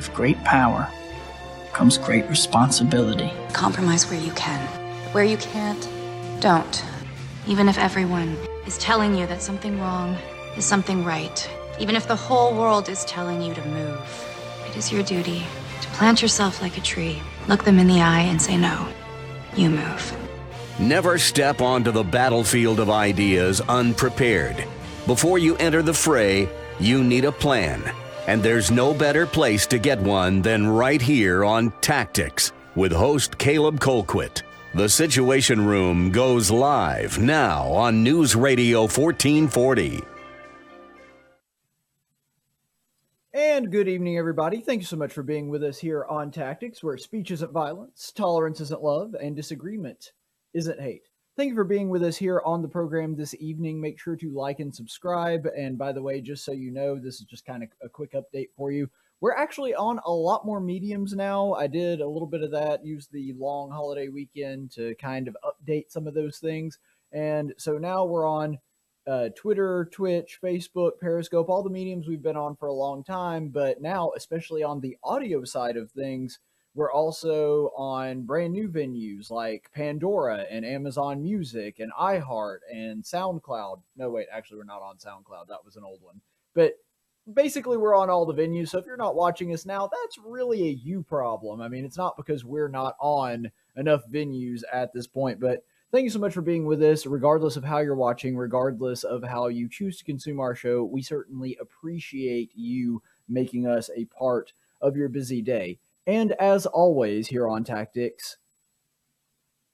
With great power comes great responsibility. Compromise where you can. Where you can't, don't. Even if everyone is telling you that something wrong is something right, even if the whole world is telling you to move, it is your duty to plant yourself like a tree, look them in the eye, and say, No, you move. Never step onto the battlefield of ideas unprepared. Before you enter the fray, you need a plan. And there's no better place to get one than right here on Tactics with host Caleb Colquitt. The Situation Room goes live now on News Radio 1440. And good evening, everybody. Thank you so much for being with us here on Tactics, where speech isn't violence, tolerance isn't love, and disagreement isn't hate. Thank you for being with us here on the program this evening. Make sure to like and subscribe. And by the way, just so you know, this is just kind of a quick update for you. We're actually on a lot more mediums now. I did a little bit of that, used the long holiday weekend to kind of update some of those things. And so now we're on uh, Twitter, Twitch, Facebook, Periscope, all the mediums we've been on for a long time. But now, especially on the audio side of things, we're also on brand new venues like Pandora and Amazon Music and iHeart and SoundCloud. No, wait, actually, we're not on SoundCloud. That was an old one. But basically, we're on all the venues. So if you're not watching us now, that's really a you problem. I mean, it's not because we're not on enough venues at this point, but thank you so much for being with us. Regardless of how you're watching, regardless of how you choose to consume our show, we certainly appreciate you making us a part of your busy day. And as always, here on Tactics,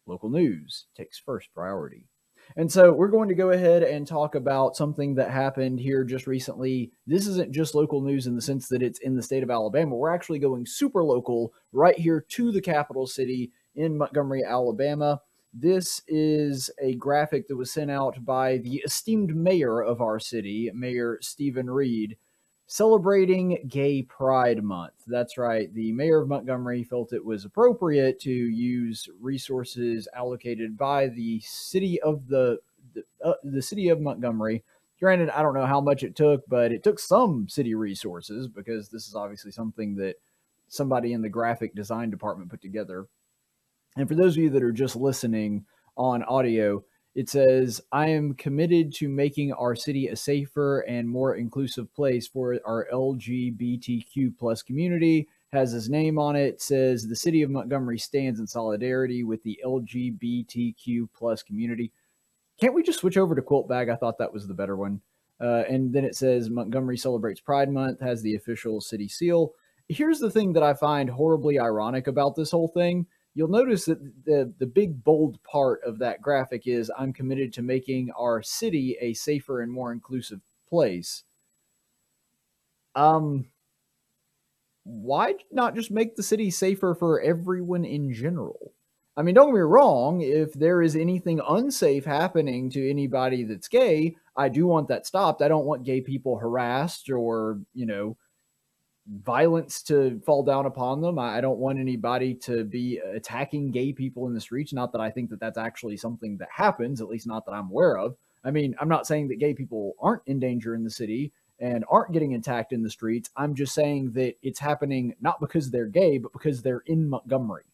local news takes first priority. And so we're going to go ahead and talk about something that happened here just recently. This isn't just local news in the sense that it's in the state of Alabama. We're actually going super local right here to the capital city in Montgomery, Alabama. This is a graphic that was sent out by the esteemed mayor of our city, Mayor Steven Reed, celebrating Gay Pride Month. That's right. The mayor of Montgomery felt it was appropriate to use resources allocated by the city of the the, uh, the city of Montgomery. Granted, I don't know how much it took, but it took some city resources because this is obviously something that somebody in the graphic design department put together. And for those of you that are just listening on audio, it says, I am committed to making our city a safer and more inclusive place for our LGBTQ plus community. Has his name on it. Says the city of Montgomery stands in solidarity with the LGBTQ plus community. Can't we just switch over to quilt bag? I thought that was the better one. Uh, and then it says Montgomery celebrates Pride Month, has the official city seal. Here's the thing that I find horribly ironic about this whole thing you'll notice that the the big bold part of that graphic is I'm committed to making our city a safer and more inclusive place. Um why not just make the city safer for everyone in general? I mean, don't get me wrong, if there is anything unsafe happening to anybody that's gay, I do want that stopped. I don't want gay people harassed or, you know, violence to fall down upon them. I, don't want anybody to be attacking gay people in the streets. Not that I think that that's actually something that happens, at least not that I'm aware of. I mean, I'm not saying that gay people aren't in danger in the city and aren't getting attacked in the streets. I'm just saying that it's happening not because they're gay, but because they're in Montgomery.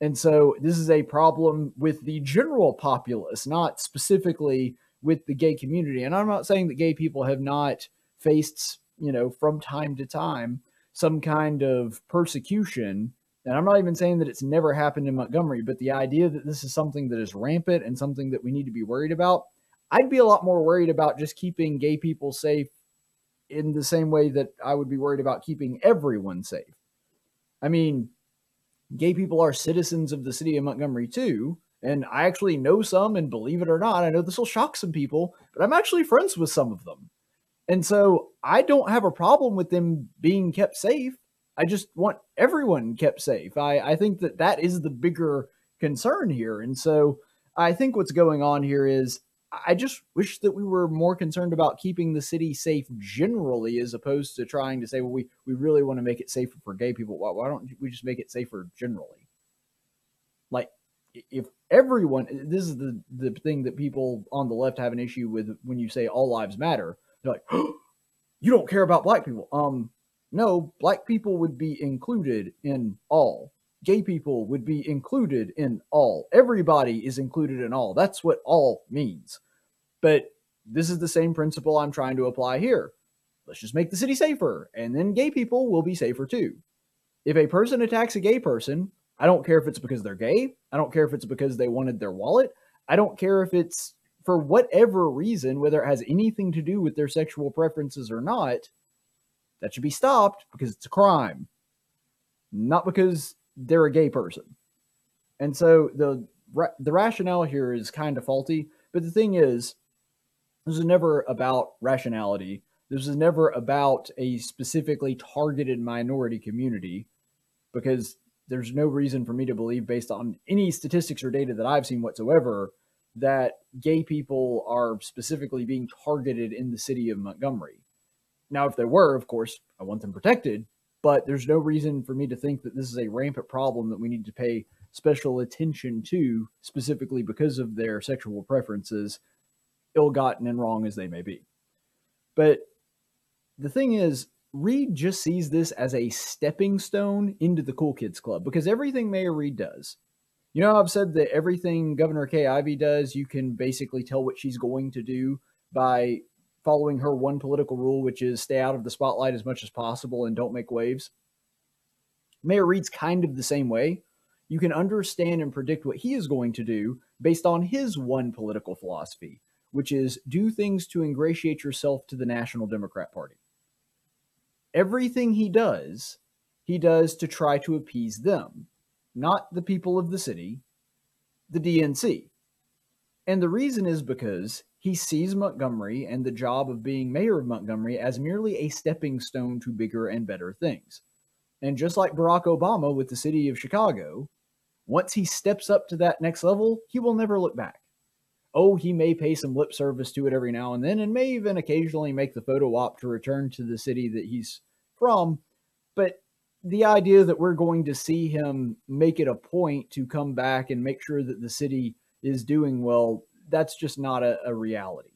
And so this is a problem with the general populace, not specifically with the gay community. And I'm not saying that gay people have not faced you know, from time to time, some kind of persecution. And I'm not even saying that it's never happened in Montgomery, but the idea that this is something that is rampant and something that we need to be worried about, I'd be a lot more worried about just keeping gay people safe in the same way that I would be worried about keeping everyone safe. I mean, gay people are citizens of the city of Montgomery too. And I actually know some, and believe it or not, I know this will shock some people, but I'm actually friends with some of them. And so I don't have a problem with them being kept safe. I just want everyone kept safe. I, I think that that is the bigger concern here. And so I think what's going on here is I just wish that we were more concerned about keeping the city safe generally as opposed to trying to say, well, we, we really want to make it safer for gay people. Why, why don't we just make it safer generally? Like, if everyone, this is the, the thing that people on the left have an issue with when you say all lives matter they're like, oh, you don't care about black people. Um, No, black people would be included in all. Gay people would be included in all. Everybody is included in all. That's what all means. But this is the same principle I'm trying to apply here. Let's just make the city safer, and then gay people will be safer too. If a person attacks a gay person, I don't care if it's because they're gay. I don't care if it's because they wanted their wallet. I don't care if it's for whatever reason, whether it has anything to do with their sexual preferences or not. That should be stopped because it's a crime, not because they're a gay person. And so the the rationale here is kind of faulty. But the thing is, this is never about rationality. This is never about a specifically targeted minority community because there's no reason for me to believe, based on any statistics or data that I've seen whatsoever, that gay people are specifically being targeted in the city of Montgomery. Now, if there were, of course, I want them protected, but there's no reason for me to think that this is a rampant problem that we need to pay special attention to, specifically because of their sexual preferences, ill gotten and wrong as they may be. But the thing is, Reed just sees this as a stepping stone into the Cool Kids Club because everything Mayor Reed does, you know, I've said that everything Governor Kay Ivey does, you can basically tell what she's going to do by following her one political rule, which is stay out of the spotlight as much as possible and don't make waves. Mayor Reed's kind of the same way. You can understand and predict what he is going to do based on his one political philosophy, which is do things to ingratiate yourself to the National Democrat Party everything he does, he does to try to appease them, not the people of the city, the DNC. And the reason is because he sees Montgomery and the job of being mayor of Montgomery as merely a stepping stone to bigger and better things. And just like Barack Obama with the city of Chicago, once he steps up to that next level, he will never look back. Oh, he may pay some lip service to it every now and then, and may even occasionally make the photo op to return to the city that he's from. But the idea that we're going to see him make it a point to come back and make sure that the city is doing well, that's just not a, a reality.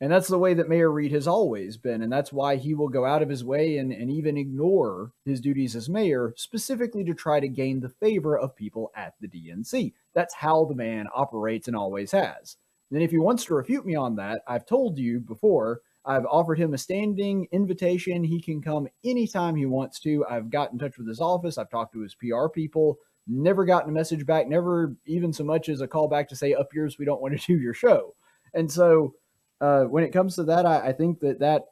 And that's the way that Mayor Reed has always been. And that's why he will go out of his way and, and even ignore his duties as mayor, specifically to try to gain the favor of people at the DNC. That's how the man operates and always has. And if he wants to refute me on that, I've told you before, I've offered him a standing invitation. He can come anytime he wants to. I've got in touch with his office. I've talked to his PR people. Never gotten a message back, never even so much as a call back to say, up yours, we don't want to do your show. And so uh, when it comes to that, I, I think that that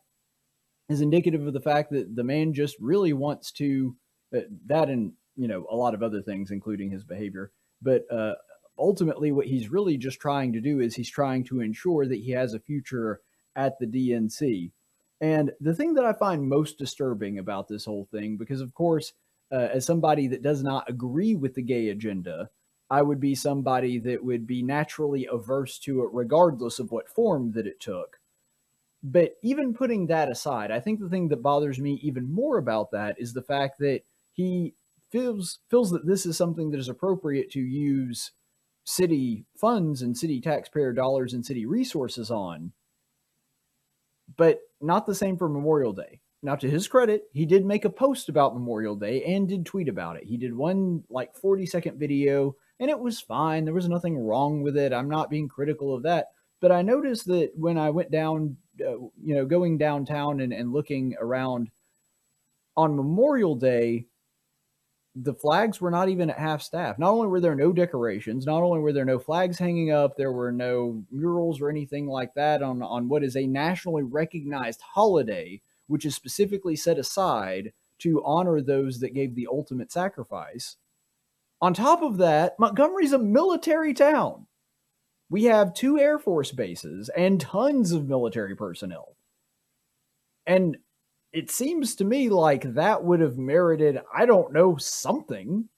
is indicative of the fact that the man just really wants to, uh, that and, you know, a lot of other things, including his behavior. But uh, ultimately, what he's really just trying to do is he's trying to ensure that he has a future at the DNC. And the thing that I find most disturbing about this whole thing, because of course, uh, as somebody that does not agree with the gay agenda, I would be somebody that would be naturally averse to it, regardless of what form that it took. But even putting that aside, I think the thing that bothers me even more about that is the fact that he feels feels that this is something that is appropriate to use city funds and city taxpayer dollars and city resources on but not the same for Memorial Day. Now, to his credit, he did make a post about Memorial Day and did tweet about it. He did one like 40 second video, and it was fine. There was nothing wrong with it. I'm not being critical of that. But I noticed that when I went down, uh, you know, going downtown and, and looking around on Memorial Day, the flags were not even at half staff. Not only were there no decorations, not only were there no flags hanging up, there were no murals or anything like that on, on what is a nationally recognized holiday, which is specifically set aside to honor those that gave the ultimate sacrifice. On top of that, Montgomery's a military town. We have two Air Force bases and tons of military personnel. And it seems to me like that would have merited, I don't know, something.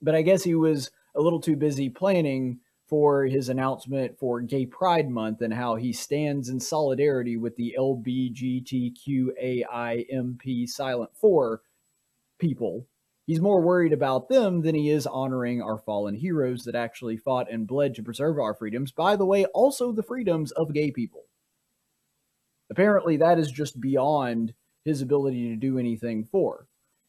But I guess he was a little too busy planning for his announcement for Gay Pride Month and how he stands in solidarity with the LBGTQAIMP Silent Four people. He's more worried about them than he is honoring our fallen heroes that actually fought and bled to preserve our freedoms. By the way, also the freedoms of gay people apparently that is just beyond his ability to do anything for.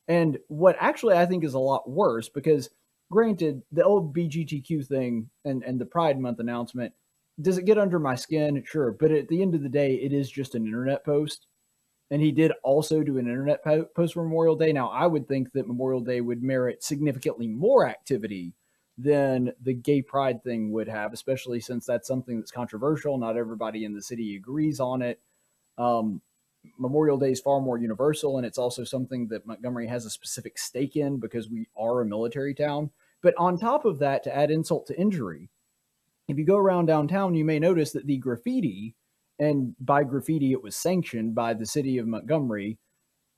And what actually I think is a lot worse, because granted, the old BGTQ thing and, and the Pride Month announcement, does it get under my skin? Sure. But at the end of the day, it is just an internet post. And he did also do an internet post for Memorial Day. Now, I would think that Memorial Day would merit significantly more activity than the gay pride thing would have, especially since that's something that's controversial. Not everybody in the city agrees on it. Um, Memorial Day is far more universal, and it's also something that Montgomery has a specific stake in because we are a military town. But on top of that, to add insult to injury, if you go around downtown, you may notice that the graffiti, and by graffiti, it was sanctioned by the city of Montgomery,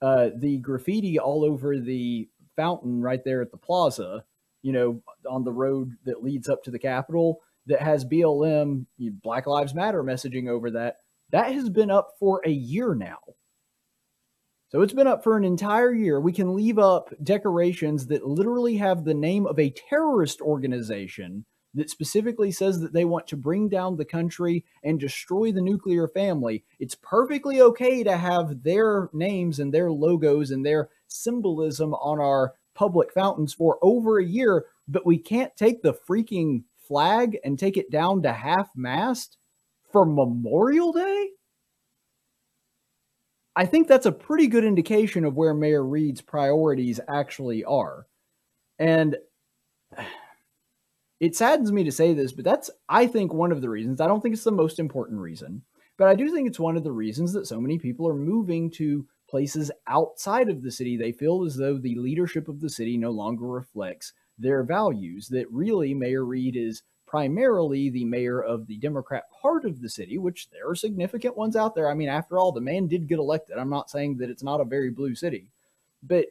uh, the graffiti all over the fountain right there at the plaza, you know, on the road that leads up to the Capitol, that has BLM, Black Lives Matter messaging over that that has been up for a year now. So it's been up for an entire year. We can leave up decorations that literally have the name of a terrorist organization that specifically says that they want to bring down the country and destroy the nuclear family. It's perfectly okay to have their names and their logos and their symbolism on our public fountains for over a year, but we can't take the freaking flag and take it down to half mast for Memorial Day? I think that's a pretty good indication of where Mayor Reed's priorities actually are. And it saddens me to say this, but that's, I think, one of the reasons. I don't think it's the most important reason, but I do think it's one of the reasons that so many people are moving to places outside of the city. They feel as though the leadership of the city no longer reflects their values, that really Mayor Reed is primarily the mayor of the Democrat part of the city, which there are significant ones out there. I mean, after all, the man did get elected. I'm not saying that it's not a very blue city, but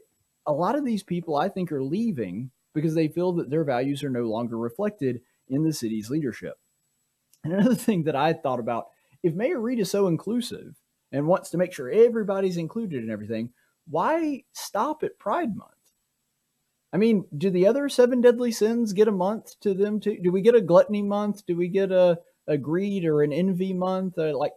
a lot of these people I think are leaving because they feel that their values are no longer reflected in the city's leadership. And another thing that I thought about if Mayor Reed is so inclusive and wants to make sure everybody's included in everything, why stop at Pride Month? I mean, do the other seven deadly sins get a month to them too? Do we get a gluttony month? Do we get a, a greed or an envy month? Uh, like,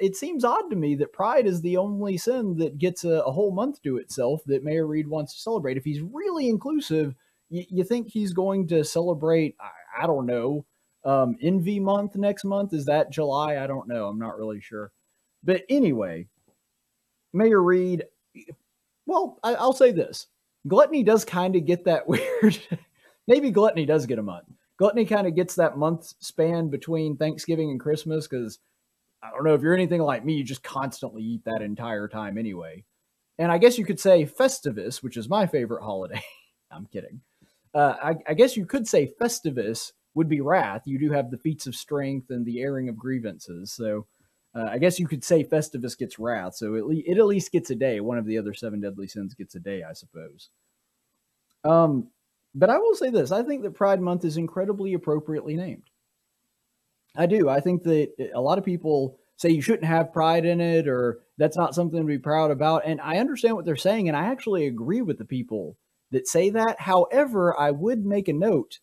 it seems odd to me that pride is the only sin that gets a, a, whole month to itself that Mayor Reed wants to celebrate. If he's really inclusive, y- you think he's going to celebrate, I, I don't know, um, envy month next month? Is that July? I don't know. I'm not really sure. But anyway, Mayor Reed, well, I, I'll say this Gluttony does kind of get that weird. Maybe Gluttony does get a month. Gluttony kind of gets that month span between Thanksgiving and Christmas because I don't know if you're anything like me, you just constantly eat that entire time anyway. And I guess you could say Festivus, which is my favorite holiday. I'm kidding. Uh, I, I, guess you could say Festivus would be wrath. You do have the feats of strength and the airing of grievances. So uh, I guess you could say Festivus gets wrath, so it, le- it at least gets a day. One of the other seven deadly sins gets a day, I suppose. Um, but I will say this: I think that Pride Month is incredibly appropriately named. I do. I think that a lot of people say you shouldn't have pride in it, or that's not something to be proud about. And I understand what they're saying, and I actually agree with the people that say that. However, I would make a note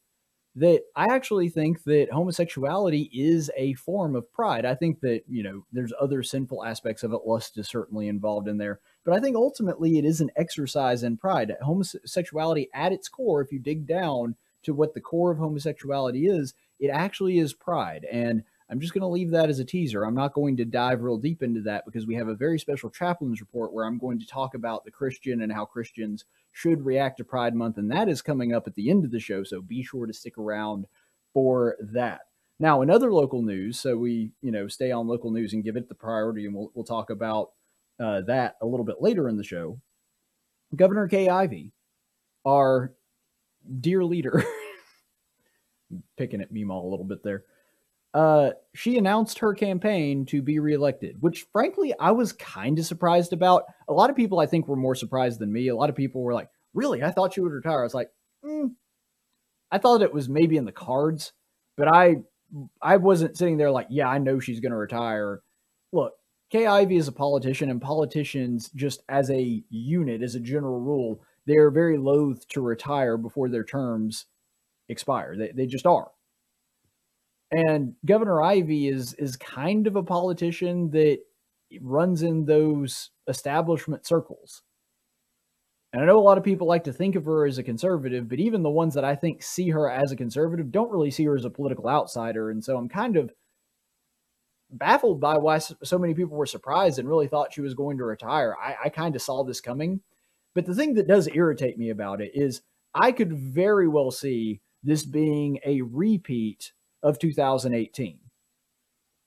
that I actually think that homosexuality is a form of pride. I think that, you know, there's other sinful aspects of it. Lust is certainly involved in there. But I think ultimately it is an exercise in pride. Homosexuality at its core, if you dig down to what the core of homosexuality is, it actually is pride. And I'm just going to leave that as a teaser. I'm not going to dive real deep into that because we have a very special chaplain's report where I'm going to talk about the Christian and how Christians should react to Pride Month, and that is coming up at the end of the show. So be sure to stick around for that. Now, in other local news, so we you know stay on local news and give it the priority, and we'll we'll talk about uh, that a little bit later in the show. Governor Kay Ivey, our dear leader, picking at Meemaw a little bit there. Uh, she announced her campaign to be reelected, which frankly I was kind of surprised about. A lot of people I think were more surprised than me. A lot of people were like, "Really? I thought she would retire." I was like, mm, "I thought it was maybe in the cards," but I I wasn't sitting there like, "Yeah, I know she's going to retire." Look, Kay Ivey is a politician, and politicians, just as a unit, as a general rule, they are very loath to retire before their terms expire. They they just are. And Governor Ivey is is kind of a politician that runs in those establishment circles. And I know a lot of people like to think of her as a conservative, but even the ones that I think see her as a conservative don't really see her as a political outsider. And so I'm kind of baffled by why so many people were surprised and really thought she was going to retire. I, I kind of saw this coming. But the thing that does irritate me about it is I could very well see this being a repeat of 2018.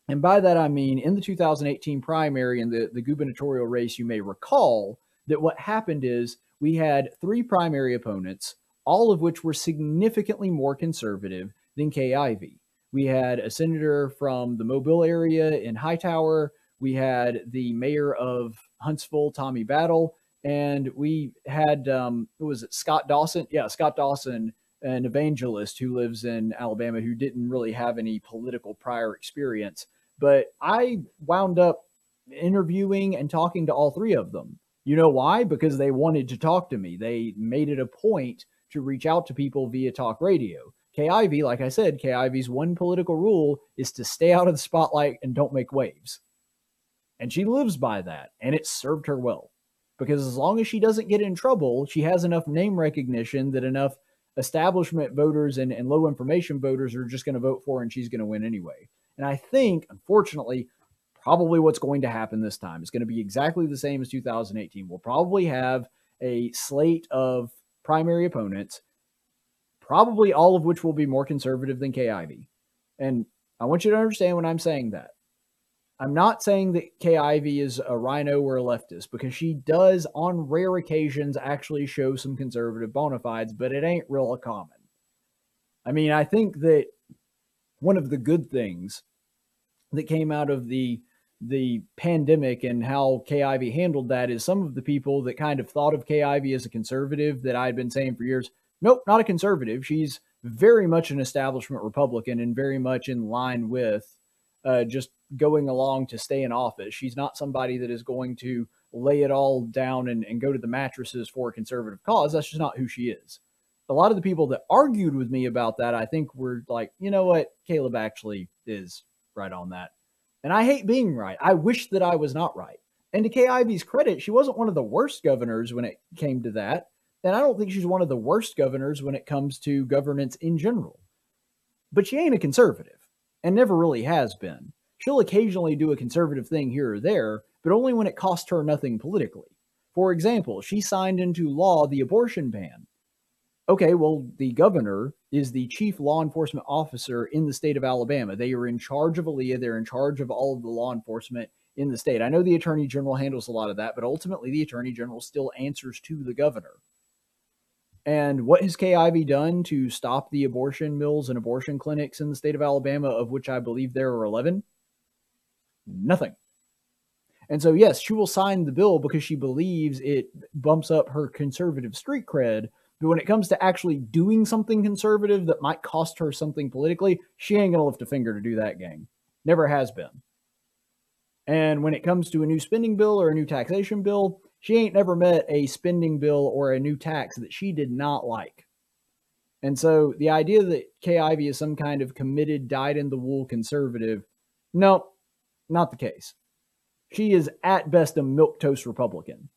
And by that, I mean in the 2018 primary and the, the gubernatorial race, you may recall that what happened is we had three primary opponents, all of which were significantly more conservative than Kay Ivey. We had a senator from the Mobile area in Hightower. We had the mayor of Huntsville, Tommy Battle, and we had um, was it Scott Dawson? Yeah, Scott Dawson, an evangelist who lives in Alabama who didn't really have any political prior experience. But I wound up interviewing and talking to all three of them. You know why? Because they wanted to talk to me. They made it a point to reach out to people via talk radio. Kay Ivey, like I said, Kay Ivey's one political rule is to stay out of the spotlight and don't make waves. And she lives by that, and it served her well. Because as long as she doesn't get in trouble, she has enough name recognition that enough establishment voters and, and low information voters are just going to vote for her and she's going to win anyway. And I think, unfortunately, probably what's going to happen this time is going to be exactly the same as 2018. We'll probably have a slate of primary opponents, probably all of which will be more conservative than Ivey. And I want you to understand when I'm saying that. I'm not saying that Kay Ivey is a rhino or a leftist because she does, on rare occasions, actually show some conservative bona fides, but it ain't real common. I mean, I think that one of the good things that came out of the the pandemic and how Ivey handled that is some of the people that kind of thought of Ivey as a conservative that I had been saying for years. Nope, not a conservative. She's very much an establishment Republican and very much in line with uh, just going along to stay in office. She's not somebody that is going to lay it all down and, and go to the mattresses for a conservative cause. That's just not who she is a lot of the people that argued with me about that, I think were like, you know what, Caleb actually is right on that. And I hate being right. I wish that I was not right. And to Kay Ivey's credit, she wasn't one of the worst governors when it came to that. And I don't think she's one of the worst governors when it comes to governance in general. But she ain't a conservative and never really has been. She'll occasionally do a conservative thing here or there, but only when it costs her nothing politically. For example, she signed into law the abortion ban okay, well, the governor is the chief law enforcement officer in the state of Alabama. They are in charge of ALEA. They're in charge of all of the law enforcement in the state. I know the attorney general handles a lot of that, but ultimately the attorney general still answers to the governor. And what has Ivey done to stop the abortion mills and abortion clinics in the state of Alabama, of which I believe there are 11? Nothing. And so, yes, she will sign the bill because she believes it bumps up her conservative street cred but when it comes to actually doing something conservative that might cost her something politically, she ain't going to lift a finger to do that, gang. Never has been. And when it comes to a new spending bill or a new taxation bill, she ain't never met a spending bill or a new tax that she did not like. And so the idea that Kay Ivey is some kind of committed, dyed in the wool conservative, no, not the case. She is at best a milk toast Republican.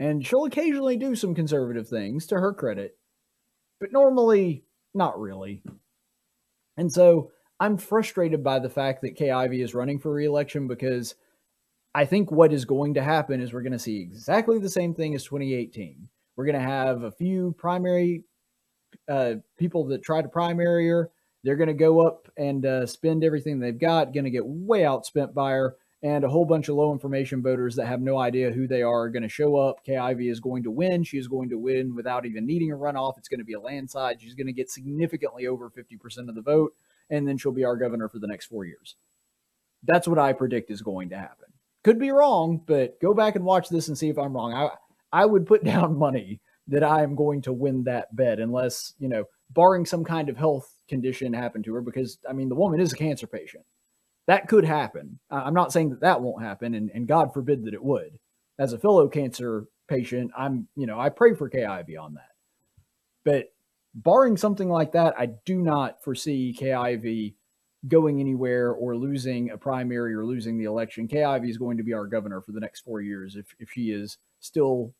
And she'll occasionally do some conservative things to her credit, but normally not really. And so I'm frustrated by the fact that Kay Ivey is running for reelection because I think what is going to happen is we're going to see exactly the same thing as 2018. We're going to have a few primary uh, people that try to primary her. They're going to go up and uh, spend everything they've got, going to get way outspent by her and a whole bunch of low information voters that have no idea who they are, are going to show up. Ivey is going to win. She is going to win without even needing a runoff. It's going to be a landslide. She's going to get significantly over 50% of the vote, and then she'll be our governor for the next four years. That's what I predict is going to happen. Could be wrong, but go back and watch this and see if I'm wrong. I, I would put down money that I am going to win that bet unless, you know, barring some kind of health condition happen to her, because, I mean, the woman is a cancer patient that could happen. I'm not saying that that won't happen, and, and God forbid that it would. As a fellow cancer patient, I'm, you know, I pray for Kay Ivey on that. But barring something like that, I do not foresee Ivey going anywhere or losing a primary or losing the election. Kay Ivey is going to be our governor for the next four years if, if she is still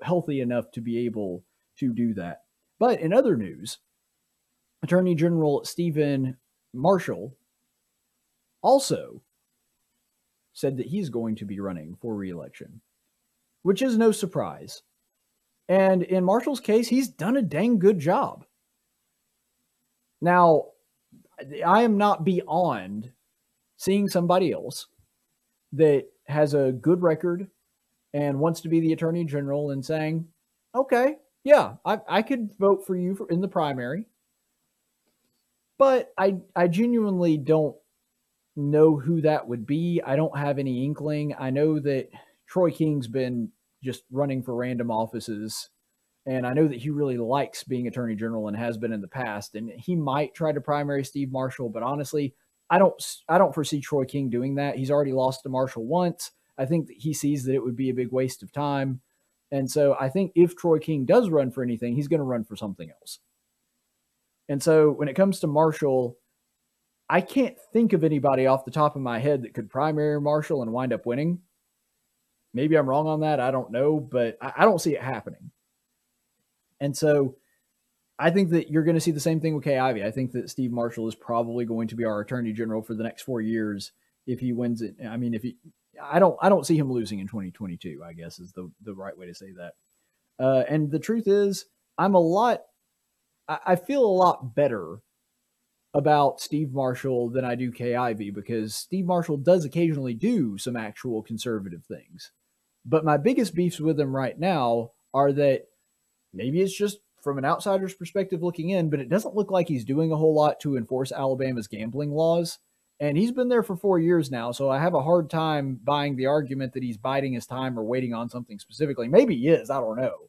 healthy enough to be able to do that. But in other news, Attorney General Steven Marshall also said that he's going to be running for reelection, which is no surprise. And in Marshall's case, he's done a dang good job. Now, I am not beyond seeing somebody else that has a good record and wants to be the attorney general and saying, okay, yeah, I, I could vote for you for, in the primary. But I, I genuinely don't know who that would be. I don't have any inkling. I know that Troy King's been just running for random offices and I know that he really likes being attorney general and has been in the past. And he might try to primary Steve Marshall, but honestly, I don't I don't foresee Troy King doing that. He's already lost to Marshall once. I think that he sees that it would be a big waste of time. And so I think if Troy King does run for anything, he's going to run for something else. And so when it comes to Marshall, I can't think of anybody off the top of my head that could primary Marshall and wind up winning. Maybe I'm wrong on that. I don't know, but I, I don't see it happening. And so I think that you're going to see the same thing with Kay Ivey. I think that Steve Marshall is probably going to be our attorney general for the next four years if he wins it. I mean, if he, I don't, I don't see him losing in 2022. I guess is the the right way to say that. Uh, and the truth is, I'm a lot, I, I feel a lot better about Steve Marshall than I do Kay Ivey because Steve Marshall does occasionally do some actual conservative things. But my biggest beefs with him right now are that maybe it's just from an outsider's perspective looking in, but it doesn't look like he's doing a whole lot to enforce Alabama's gambling laws. And he's been there for four years now, so I have a hard time buying the argument that he's biding his time or waiting on something specifically. Maybe he is, I don't know.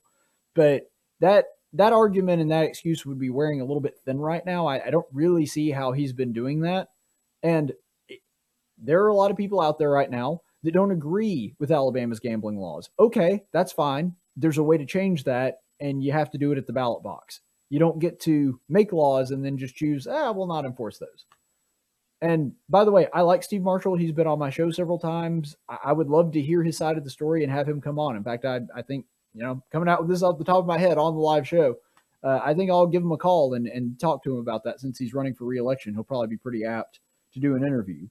But that that argument and that excuse would be wearing a little bit thin right now. I, I don't really see how he's been doing that. And there are a lot of people out there right now that don't agree with Alabama's gambling laws. Okay, that's fine. There's a way to change that and you have to do it at the ballot box. You don't get to make laws and then just choose, ah, we'll not enforce those. And by the way, I like Steve Marshall. He's been on my show several times. I, would love to hear his side of the story and have him come on. In fact, I, I think, you know, coming out with this off the top of my head on the live show, uh, I think I'll give him a call and, and talk to him about that since he's running for reelection. He'll probably be pretty apt to do an interview.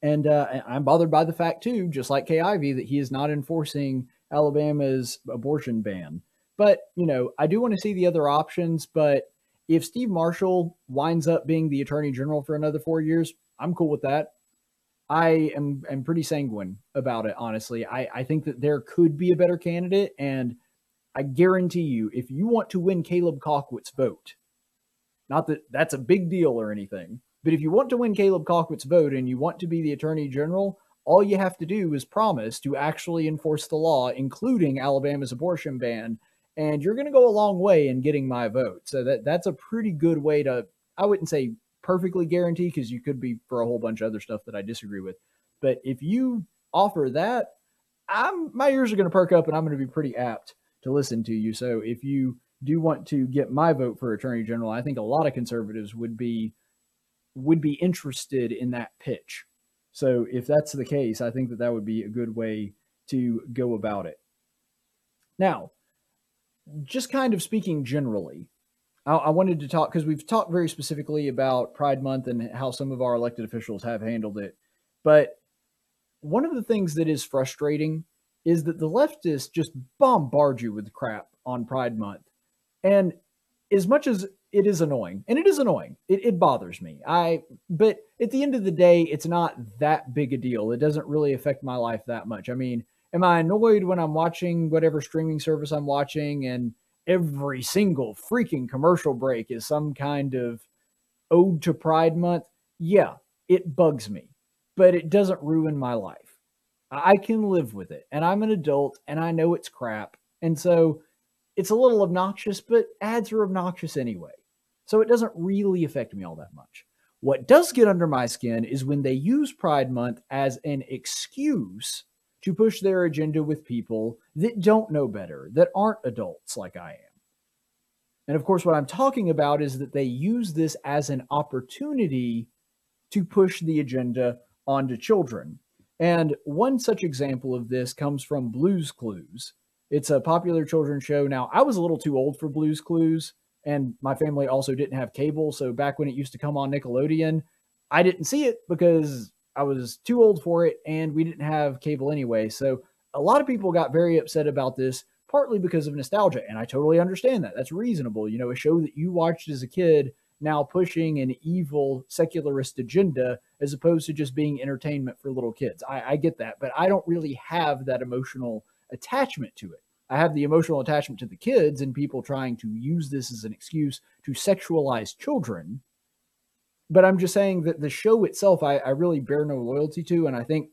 And uh, I'm bothered by the fact, too, just like Kay Ivey, that he is not enforcing Alabama's abortion ban. But, you know, I do want to see the other options. But if Steve Marshall winds up being the attorney general for another four years, I'm cool with that. I am, am pretty sanguine about it, honestly. I, I think that there could be a better candidate. And I guarantee you, if you want to win Caleb Colquitt's vote, not that that's a big deal or anything, but if you want to win Caleb Colquitt's vote and you want to be the attorney general, all you have to do is promise to actually enforce the law, including Alabama's abortion ban, and you're going to go a long way in getting my vote. So that that's a pretty good way to I wouldn't say perfectly guarantee because you could be for a whole bunch of other stuff that I disagree with. But if you offer that, I'm my ears are going to perk up and I'm going to be pretty apt to listen to you. So if you do want to get my vote for attorney general, I think a lot of conservatives would be would be interested in that pitch. So if that's the case, I think that that would be a good way to go about it. Now, just kind of speaking generally, I, I wanted to talk because we've talked very specifically about Pride Month and how some of our elected officials have handled it. But one of the things that is frustrating is that the leftists just bombard you with crap on Pride Month. And as much as it is annoying, and it is annoying, it, it bothers me. I but at the end of the day, it's not that big a deal. It doesn't really affect my life that much. I mean, am I annoyed when I'm watching whatever streaming service I'm watching and every single freaking commercial break is some kind of ode to Pride Month? Yeah, it bugs me, but it doesn't ruin my life. I can live with it, and I'm an adult, and I know it's crap. And so it's a little obnoxious, but ads are obnoxious anyway. So it doesn't really affect me all that much. What does get under my skin is when they use Pride Month as an excuse to push their agenda with people that don't know better, that aren't adults like I am. And of course, what I'm talking about is that they use this as an opportunity to push the agenda onto children. And one such example of this comes from Blue's Clues. It's a popular children's show. Now, I was a little too old for Blue's Clues, and my family also didn't have cable. So back when it used to come on Nickelodeon, I didn't see it because I was too old for it and we didn't have cable anyway. So a lot of people got very upset about this, partly because of nostalgia. And I totally understand that. That's reasonable. You know, a show that you watched as a kid now pushing an evil secularist agenda as opposed to just being entertainment for little kids. I, I get that, but I don't really have that emotional attachment to it. I have the emotional attachment to the kids and people trying to use this as an excuse to sexualize children. But I'm just saying that the show itself, I, I really bear no loyalty to. And I think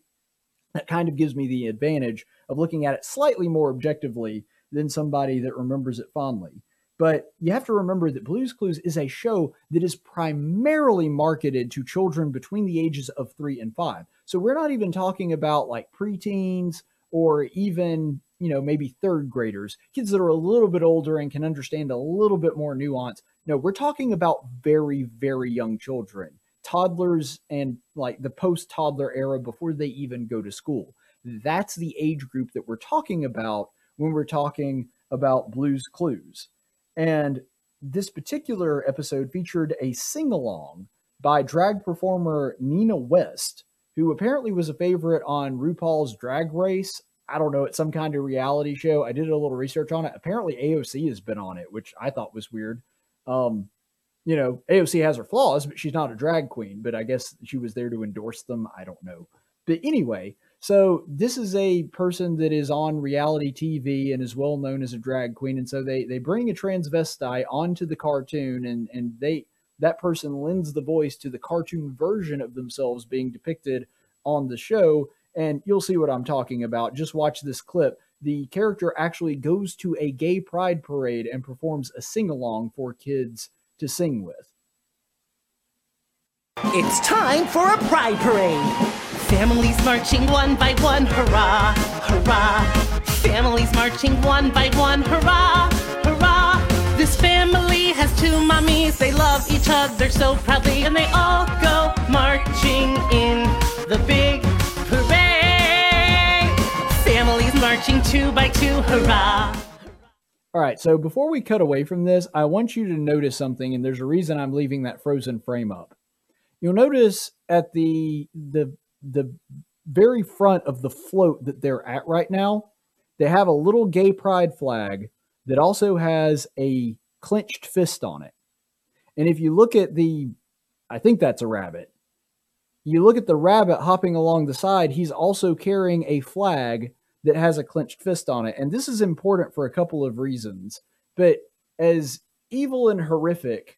that kind of gives me the advantage of looking at it slightly more objectively than somebody that remembers it fondly. But you have to remember that Blue's Clues is a show that is primarily marketed to children between the ages of three and five. So we're not even talking about like preteens or even, you know, maybe third graders, kids that are a little bit older and can understand a little bit more nuance. No, we're talking about very, very young children, toddlers and like the post toddler era before they even go to school. That's the age group that we're talking about when we're talking about Blue's Clues. And this particular episode featured a sing along by drag performer Nina West, who apparently was a favorite on RuPaul's Drag Race. I don't know, it's some kind of reality show. I did a little research on it. Apparently, AOC has been on it, which I thought was weird. Um, you know, AOC has her flaws, but she's not a drag queen. But I guess she was there to endorse them. I don't know. But anyway, so this is a person that is on reality TV and is well known as a drag queen, and so they they bring a transvestite onto the cartoon, and and they that person lends the voice to the cartoon version of themselves being depicted on the show, and you'll see what I'm talking about. Just watch this clip. The character actually goes to a gay pride parade and performs a sing along for kids to sing with. It's time for a pride parade. Families marching one by one, hurrah, hurrah. Families marching one by one, hurrah, hurrah. This family has two mommies, they love each other so proudly, and they all go marching in the big marching two by two, hurrah. All right, so before we cut away from this, I want you to notice something, and there's a reason I'm leaving that frozen frame up. You'll notice at the the the very front of the float that they're at right now, they have a little gay pride flag that also has a clenched fist on it. And if you look at the, I think that's a rabbit. You look at the rabbit hopping along the side, he's also carrying a flag that has a clenched fist on it. And this is important for a couple of reasons. But as evil and horrific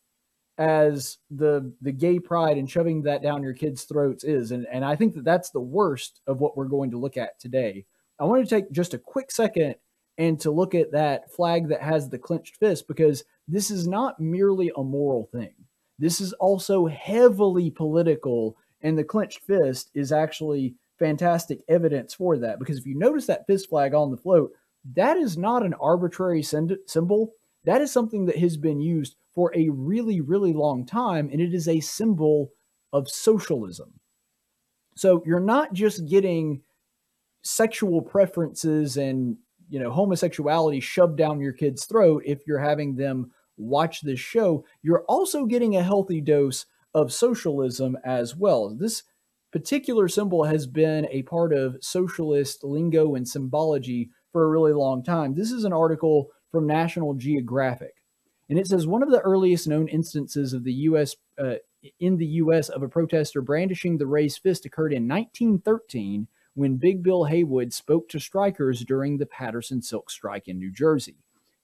as the the gay pride and shoving that down your kids' throats is, and and I think that that's the worst of what we're going to look at today. I want to take just a quick second and to look at that flag that has the clenched fist because this is not merely a moral thing. This is also heavily political, and the clenched fist is actually fantastic evidence for that. Because if you notice that fist flag on the float, that is not an arbitrary symbol. That is something that has been used for a really, really long time, and it is a symbol of socialism. So you're not just getting sexual preferences and you know homosexuality shoved down your kid's throat if you're having them watch this show you're also getting a healthy dose of socialism as well this particular symbol has been a part of socialist lingo and symbology for a really long time this is an article from national geographic and it says one of the earliest known instances of the U.S. Uh, in the U.S. of a protester brandishing the raised fist occurred in 1913 when Big Bill Haywood spoke to strikers during the Paterson Silk Strike in New Jersey.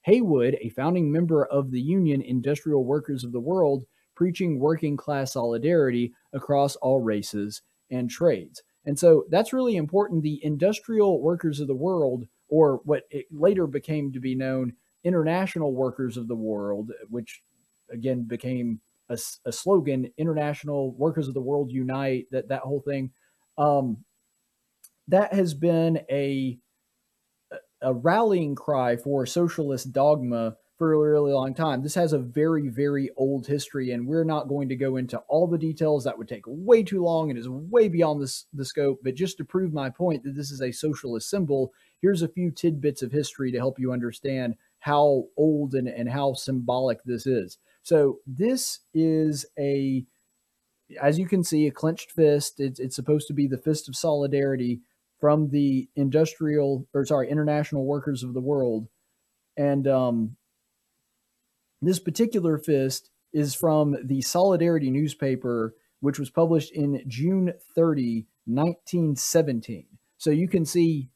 Haywood, a founding member of the Union Industrial Workers of the World, preaching working class solidarity across all races and trades. And so that's really important. The Industrial Workers of the World, or what later became to be known international workers of the world, which again became a, a slogan, international workers of the world unite, that, that whole thing. Um, that has been a, a rallying cry for socialist dogma for a really long time. This has a very, very old history, and we're not going to go into all the details. That would take way too long and is way beyond this, the scope. But just to prove my point that this is a socialist symbol, here's a few tidbits of history to help you understand how old and, and how symbolic this is. So, this is a, as you can see, a clenched fist. It's, it's supposed to be the fist of solidarity from the industrial, or sorry, international workers of the world. And um, this particular fist is from the Solidarity newspaper, which was published in June 30, 1917. So you can see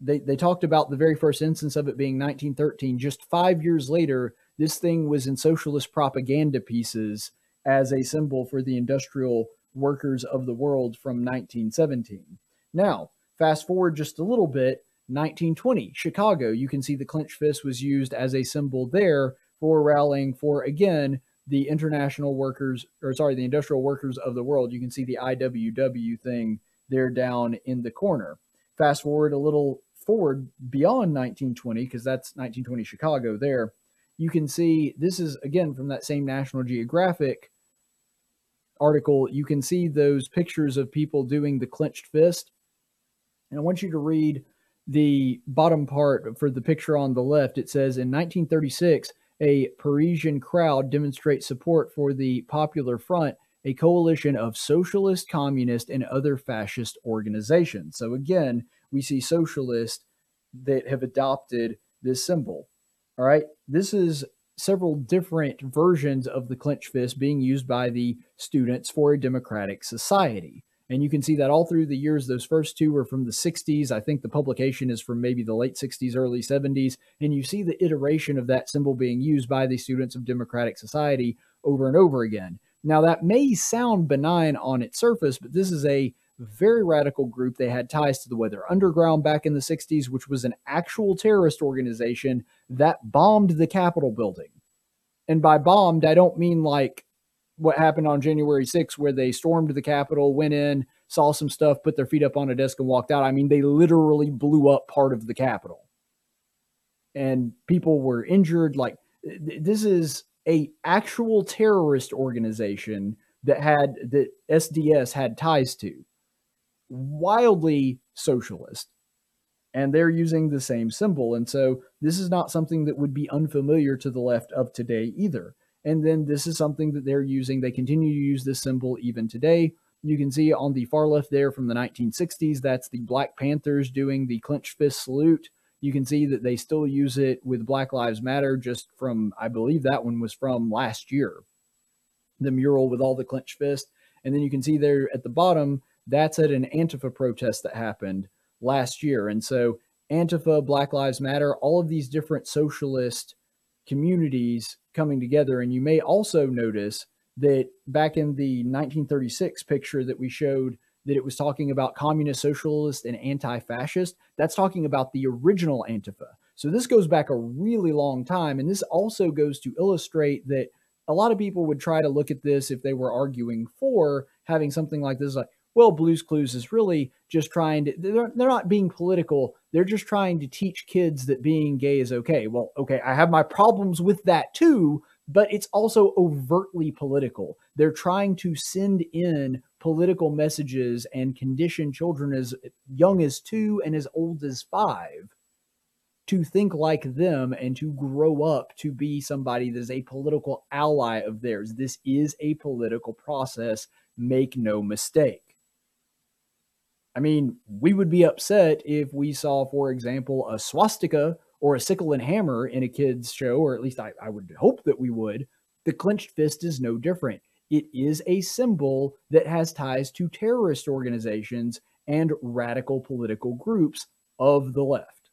they, they talked about the very first instance of it being 1913. Just five years later, this thing was in socialist propaganda pieces as a symbol for the industrial workers of the world from 1917. Now, fast forward just a little bit, 1920, Chicago, you can see the clenched fist was used as a symbol there for rallying for, again, the international workers, or sorry, the industrial workers of the world. You can see the IWW thing there down in the corner. Fast forward a little forward beyond 1920, because that's 1920 Chicago there. You can see this is again from that same National Geographic article. You can see those pictures of people doing the clenched fist. And I want you to read the bottom part for the picture on the left. It says in 1936, a Parisian crowd demonstrates support for the Popular Front, a coalition of socialist, communist, and other fascist organizations. So again, we see socialists that have adopted this symbol. All right, this is several different versions of the clenched fist being used by the students for a democratic society. And you can see that all through the years. Those first two were from the 60s. I think the publication is from maybe the late 60s, early 70s. And you see the iteration of that symbol being used by the students of Democratic Society over and over again. Now, that may sound benign on its surface, but this is a very radical group. They had ties to the Weather Underground back in the 60s, which was an actual terrorist organization that bombed the Capitol building. And by bombed, I don't mean like what happened on January 6th, where they stormed the Capitol, went in, saw some stuff, put their feet up on a desk, and walked out. I mean, they literally blew up part of the Capitol, and people were injured. Like this is a actual terrorist organization that had that SDS had ties to, wildly socialist, and they're using the same symbol. And so this is not something that would be unfamiliar to the left of today either. And then this is something that they're using. They continue to use this symbol even today. You can see on the far left there from the 1960s, that's the Black Panthers doing the clenched fist salute. You can see that they still use it with Black Lives Matter, just from, I believe that one was from last year, the mural with all the clenched fist. And then you can see there at the bottom, that's at an Antifa protest that happened last year. And so Antifa, Black Lives Matter, all of these different socialist communities coming together. And you may also notice that back in the 1936 picture that we showed, that it was talking about communist, socialist, and anti fascist. That's talking about the original Antifa. So this goes back a really long time. And this also goes to illustrate that a lot of people would try to look at this if they were arguing for having something like this, like, well, Blue's Clues is really just trying to, they're, they're not being political. They're just trying to teach kids that being gay is okay. Well, okay, I have my problems with that too, but it's also overtly political. They're trying to send in political messages and condition children as young as two and as old as five to think like them and to grow up to be somebody that is a political ally of theirs. This is a political process. Make no mistake. I mean, we would be upset if we saw, for example, a swastika or a sickle and hammer in a kid's show, or at least I, I would hope that we would. The clenched fist is no different. It is a symbol that has ties to terrorist organizations and radical political groups of the left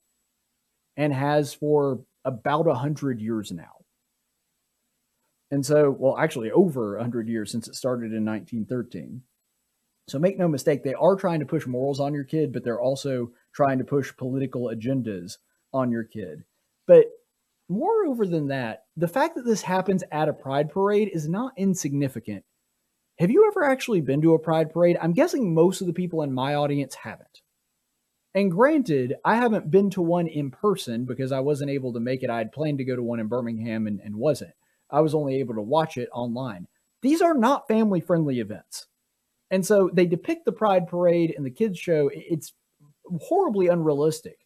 and has for about a hundred years now. And so, well, actually over a hundred years since it started in 1913. So make no mistake, they are trying to push morals on your kid, but they're also trying to push political agendas on your kid. But moreover than that, the fact that this happens at a pride parade is not insignificant. Have you ever actually been to a pride parade? I'm guessing most of the people in my audience haven't. And granted, I haven't been to one in person because I wasn't able to make it. I had planned to go to one in Birmingham and, and wasn't. I was only able to watch it online. These are not family friendly events. And so they depict the Pride Parade and the kids' show. It's horribly unrealistic.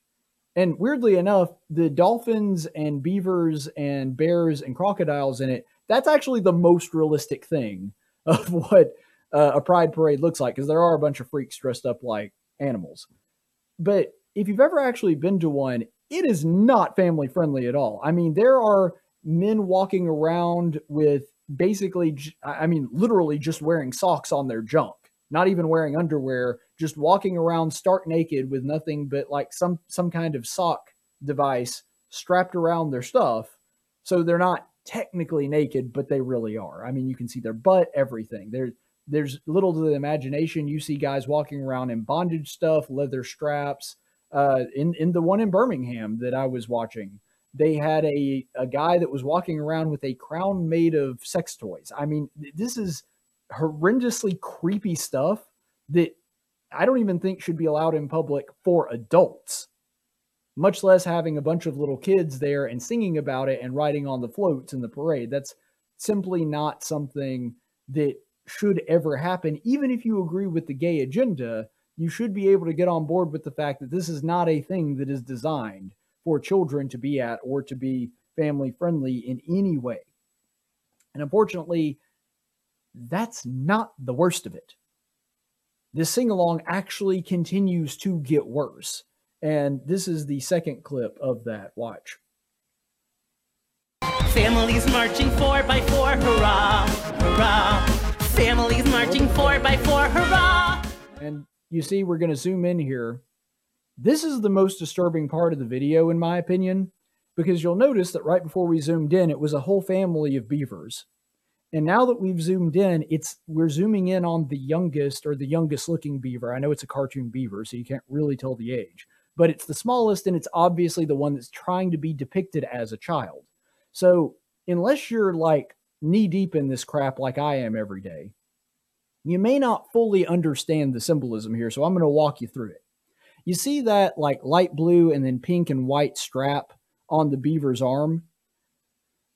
And weirdly enough, the dolphins and beavers and bears and crocodiles in it, that's actually the most realistic thing of what uh, a pride parade looks like because there are a bunch of freaks dressed up like animals. But if you've ever actually been to one, it is not family friendly at all. I mean, there are men walking around with basically, I mean, literally just wearing socks on their junk, not even wearing underwear, just walking around stark naked with nothing but like some some kind of sock device strapped around their stuff. So they're not technically naked, but they really are. I mean, you can see their butt, everything. They're there's little to the imagination. You see guys walking around in bondage stuff, leather straps. Uh, in in the one in Birmingham that I was watching, they had a a guy that was walking around with a crown made of sex toys. I mean, this is horrendously creepy stuff that I don't even think should be allowed in public for adults. Much less having a bunch of little kids there and singing about it and riding on the floats in the parade. That's simply not something that should ever happen. Even if you agree with the gay agenda, you should be able to get on board with the fact that this is not a thing that is designed for children to be at or to be family friendly in any way. And unfortunately, that's not the worst of it. This sing along actually continues to get worse. And this is the second clip of that. Watch. Families marching four by four, hurrah, hurrah. Families marching four by four, hurrah! And you see, we're going to zoom in here. This is the most disturbing part of the video, in my opinion, because you'll notice that right before we zoomed in, it was a whole family of beavers. And now that we've zoomed in, it's we're zooming in on the youngest or the youngest looking beaver. I know it's a cartoon beaver, so you can't really tell the age, but it's the smallest and it's obviously the one that's trying to be depicted as a child. So unless you're like knee deep in this crap like I am every day, you may not fully understand the symbolism here, so I'm going to walk you through it. You see that like light blue and then pink and white strap on the beaver's arm?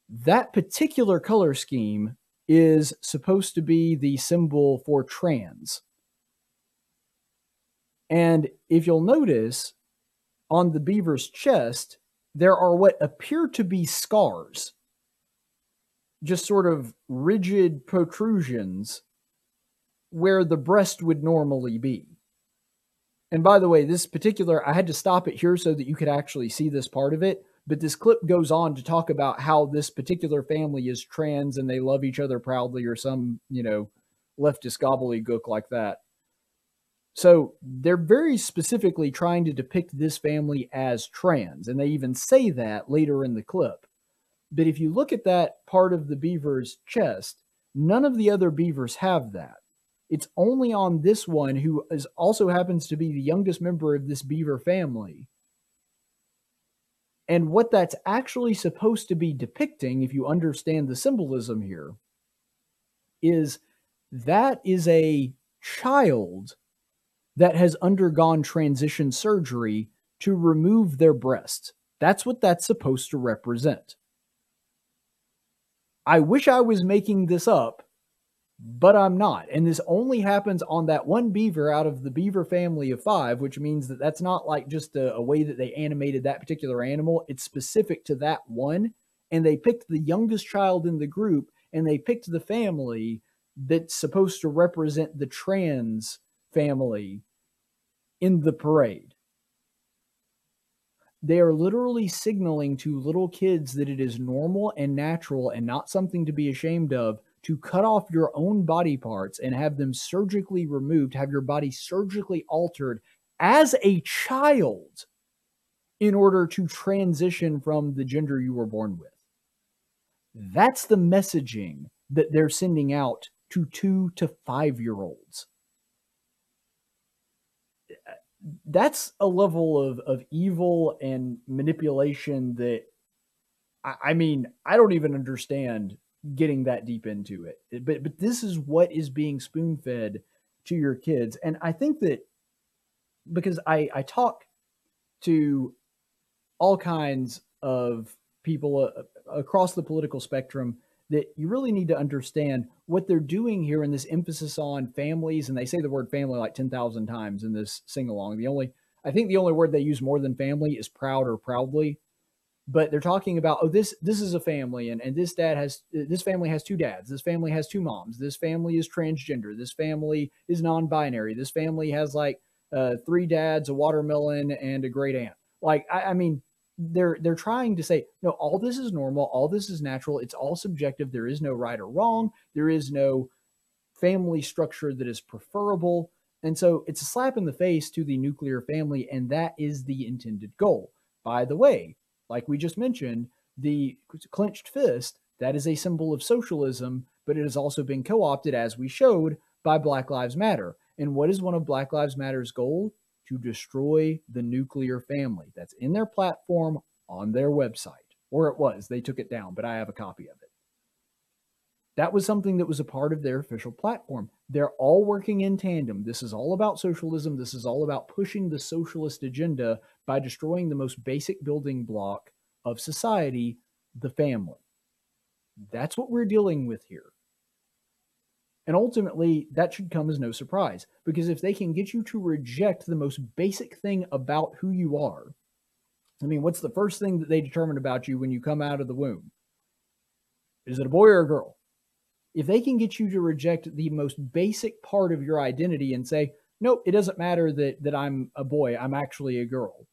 That particular color scheme is supposed to be the symbol for trans. And if you'll notice, on the beaver's chest, there are what appear to be scars just sort of rigid protrusions where the breast would normally be. And by the way, this particular, I had to stop it here so that you could actually see this part of it. But this clip goes on to talk about how this particular family is trans and they love each other proudly, or some, you know, leftist gobbledygook like that. So they're very specifically trying to depict this family as trans. And they even say that later in the clip. But if you look at that part of the beaver's chest, none of the other beavers have that. It's only on this one, who is also happens to be the youngest member of this beaver family. And what that's actually supposed to be depicting, if you understand the symbolism here, is that is a child that has undergone transition surgery to remove their breast. That's what that's supposed to represent. I wish I was making this up, but I'm not. And this only happens on that one beaver out of the beaver family of five, which means that that's not like just a, a, way that they animated that particular animal. It's specific to that one. And they picked the youngest child in the group and they picked the family that's supposed to represent the trans family in the parade. They are literally signaling to little kids that it is normal and natural and not something to be ashamed of to cut off your own body parts and have them surgically removed, have your body surgically altered as a child in order to transition from the gender you were born with. That's the messaging that they're sending out to two to five year olds that's a level of of evil and manipulation that I, I mean I don't even understand getting that deep into it. But but this is what is being spoon fed to your kids, and I think that because I I talk to all kinds of people uh, across the political spectrum that you really need to understand what they're doing here in this emphasis on families. And they say the word family like 10,000 times in this sing along the only I think the only word they use more than family is proud or proudly but they're talking about oh this this is a family and and this dad has this family has two dads this family has two moms this family is transgender this family is non-binary this family has like uh, three dads a watermelon and a great aunt. Like I, I mean they're they're trying to say no all this is normal all this is natural it's all subjective there is no right or wrong there is no family structure that is preferable. And so it's a slap in the face to the nuclear family and that is the intended goal. By the way like we just mentioned, the clenched fist, that is a symbol of socialism, but it has also been co opted, as we showed, by Black Lives Matter. And what is one of Black Lives Matter's goal? To destroy the nuclear family. That's in their platform on their website. Or it was. They took it down, but I have a copy of it. That was something that was a part of their official platform. They're all working in tandem. This is all about socialism. This is all about pushing the socialist agenda by destroying the most basic building block of society, the family. That's what we're dealing with here. And ultimately, that should come as no surprise because if they can get you to reject the most basic thing about who you are, I mean, what's the first thing that they determine about you when you come out of the womb? Is it a boy or a girl? If they can get you to reject the most basic part of your identity and say, nope, it doesn't matter that, that I'm a boy, I'm actually a girl,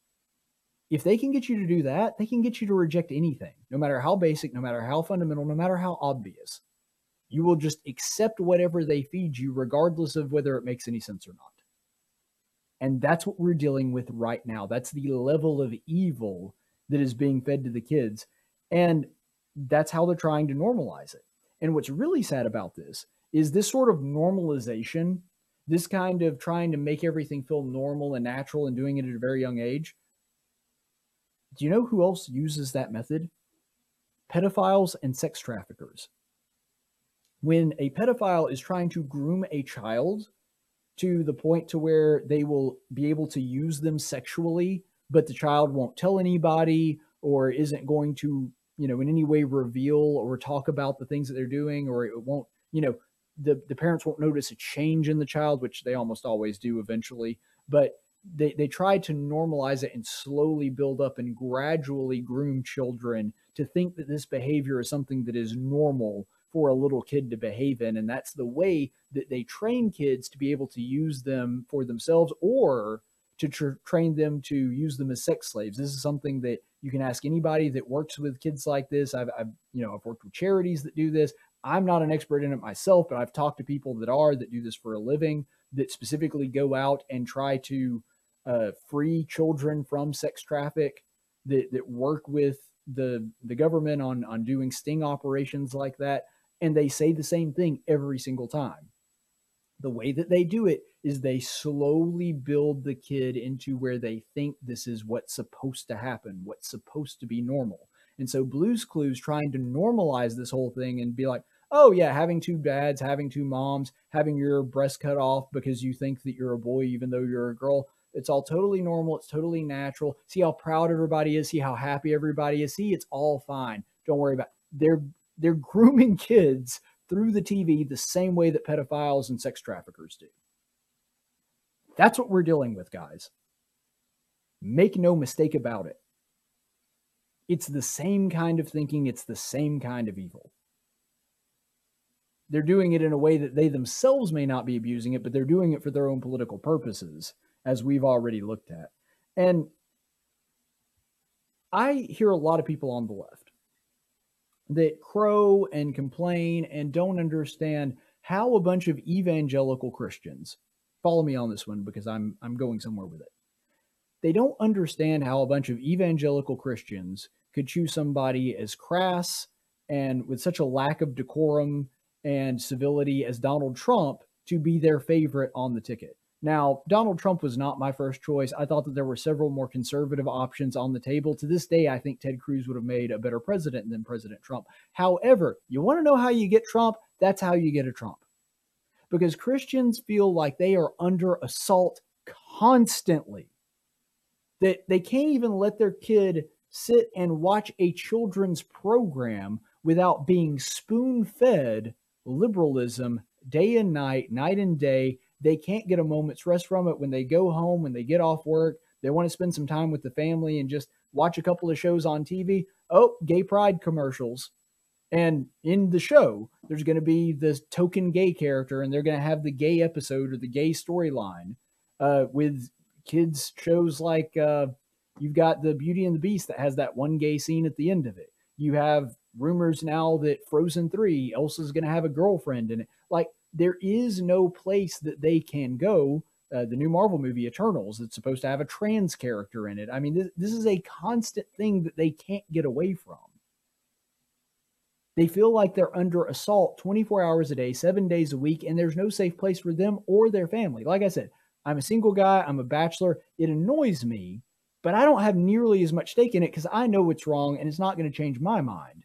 if they can get you to do that, they can get you to reject anything, no matter how basic, no matter how fundamental, no matter how obvious. You will just accept whatever they feed you, regardless of whether it makes any sense or not. And that's what we're dealing with right now. That's the level of evil that is being fed to the kids. And that's how they're trying to normalize it. And what's really sad about this is this sort of normalization, this kind of trying to make everything feel normal and natural and doing it at a very young age do you know who else uses that method? Pedophiles and sex traffickers. When a pedophile is trying to groom a child to the point to where they will be able to use them sexually, but the child won't tell anybody or isn't going to, you know, in any way reveal or talk about the things that they're doing, or it won't, you know, the, the parents won't notice a change in the child, which they almost always do eventually. But they, they tried to normalize it and slowly build up and gradually groom children to think that this behavior is something that is normal for a little kid to behave in. And that's the way that they train kids to be able to use them for themselves or to tr- train them to use them as sex slaves. This is something that you can ask anybody that works with kids like this. I've, I've, you know, I've worked with charities that do this. I'm not an expert in it myself, but I've talked to people that are that do this for a living that specifically go out and try to uh, free children from sex traffic that, that work with the the government on on doing sting operations like that and they say the same thing every single time the way that they do it is they slowly build the kid into where they think this is what's supposed to happen what's supposed to be normal and so blues clues trying to normalize this whole thing and be like oh yeah having two dads having two moms having your breast cut off because you think that you're a boy even though you're a girl it's all totally normal. It's totally natural. See how proud everybody is. See how happy everybody is. See, it's all fine. Don't worry about. It. They're they're grooming kids through the TV the same way that pedophiles and sex traffickers do. That's what we're dealing with, guys. Make no mistake about it. It's the same kind of thinking, it's the same kind of evil. They're doing it in a way that they themselves may not be abusing it, but they're doing it for their own political purposes as we've already looked at. And I hear a lot of people on the left that crow and complain and don't understand how a bunch of evangelical Christians follow me on this one because I'm I'm going somewhere with it. They don't understand how a bunch of evangelical Christians could choose somebody as crass and with such a lack of decorum and civility as Donald Trump to be their favorite on the ticket. Now, Donald Trump was not my first choice. I thought that there were several more conservative options on the table. To this day, I think Ted Cruz would have made a better president than President Trump. However, you want to know how you get Trump? That's how you get a Trump. Because Christians feel like they are under assault constantly that they can't even let their kid sit and watch a children's program without being spoon fed liberalism day and night, night and day. They can't get a moment's rest from it when they go home, when they get off work. They want to spend some time with the family and just watch a couple of shows on TV. Oh, gay pride commercials. And in the show, there's going to be this token gay character, and they're going to have the gay episode or the gay storyline uh, with kids' shows like uh, you've got the Beauty and the Beast that has that one gay scene at the end of it. You have rumors now that Frozen 3, Elsa's going to have a girlfriend in it. Like, there is no place that they can go. Uh, the new Marvel movie, Eternals, it's supposed to have a trans character in it. I mean, this, this is a constant thing that they can't get away from. They feel like they're under assault 24 hours a day, seven days a week, and there's no safe place for them or their family. Like I said, I'm a single guy, I'm a bachelor. It annoys me, but I don't have nearly as much stake in it because I know it's wrong and it's not going to change my mind.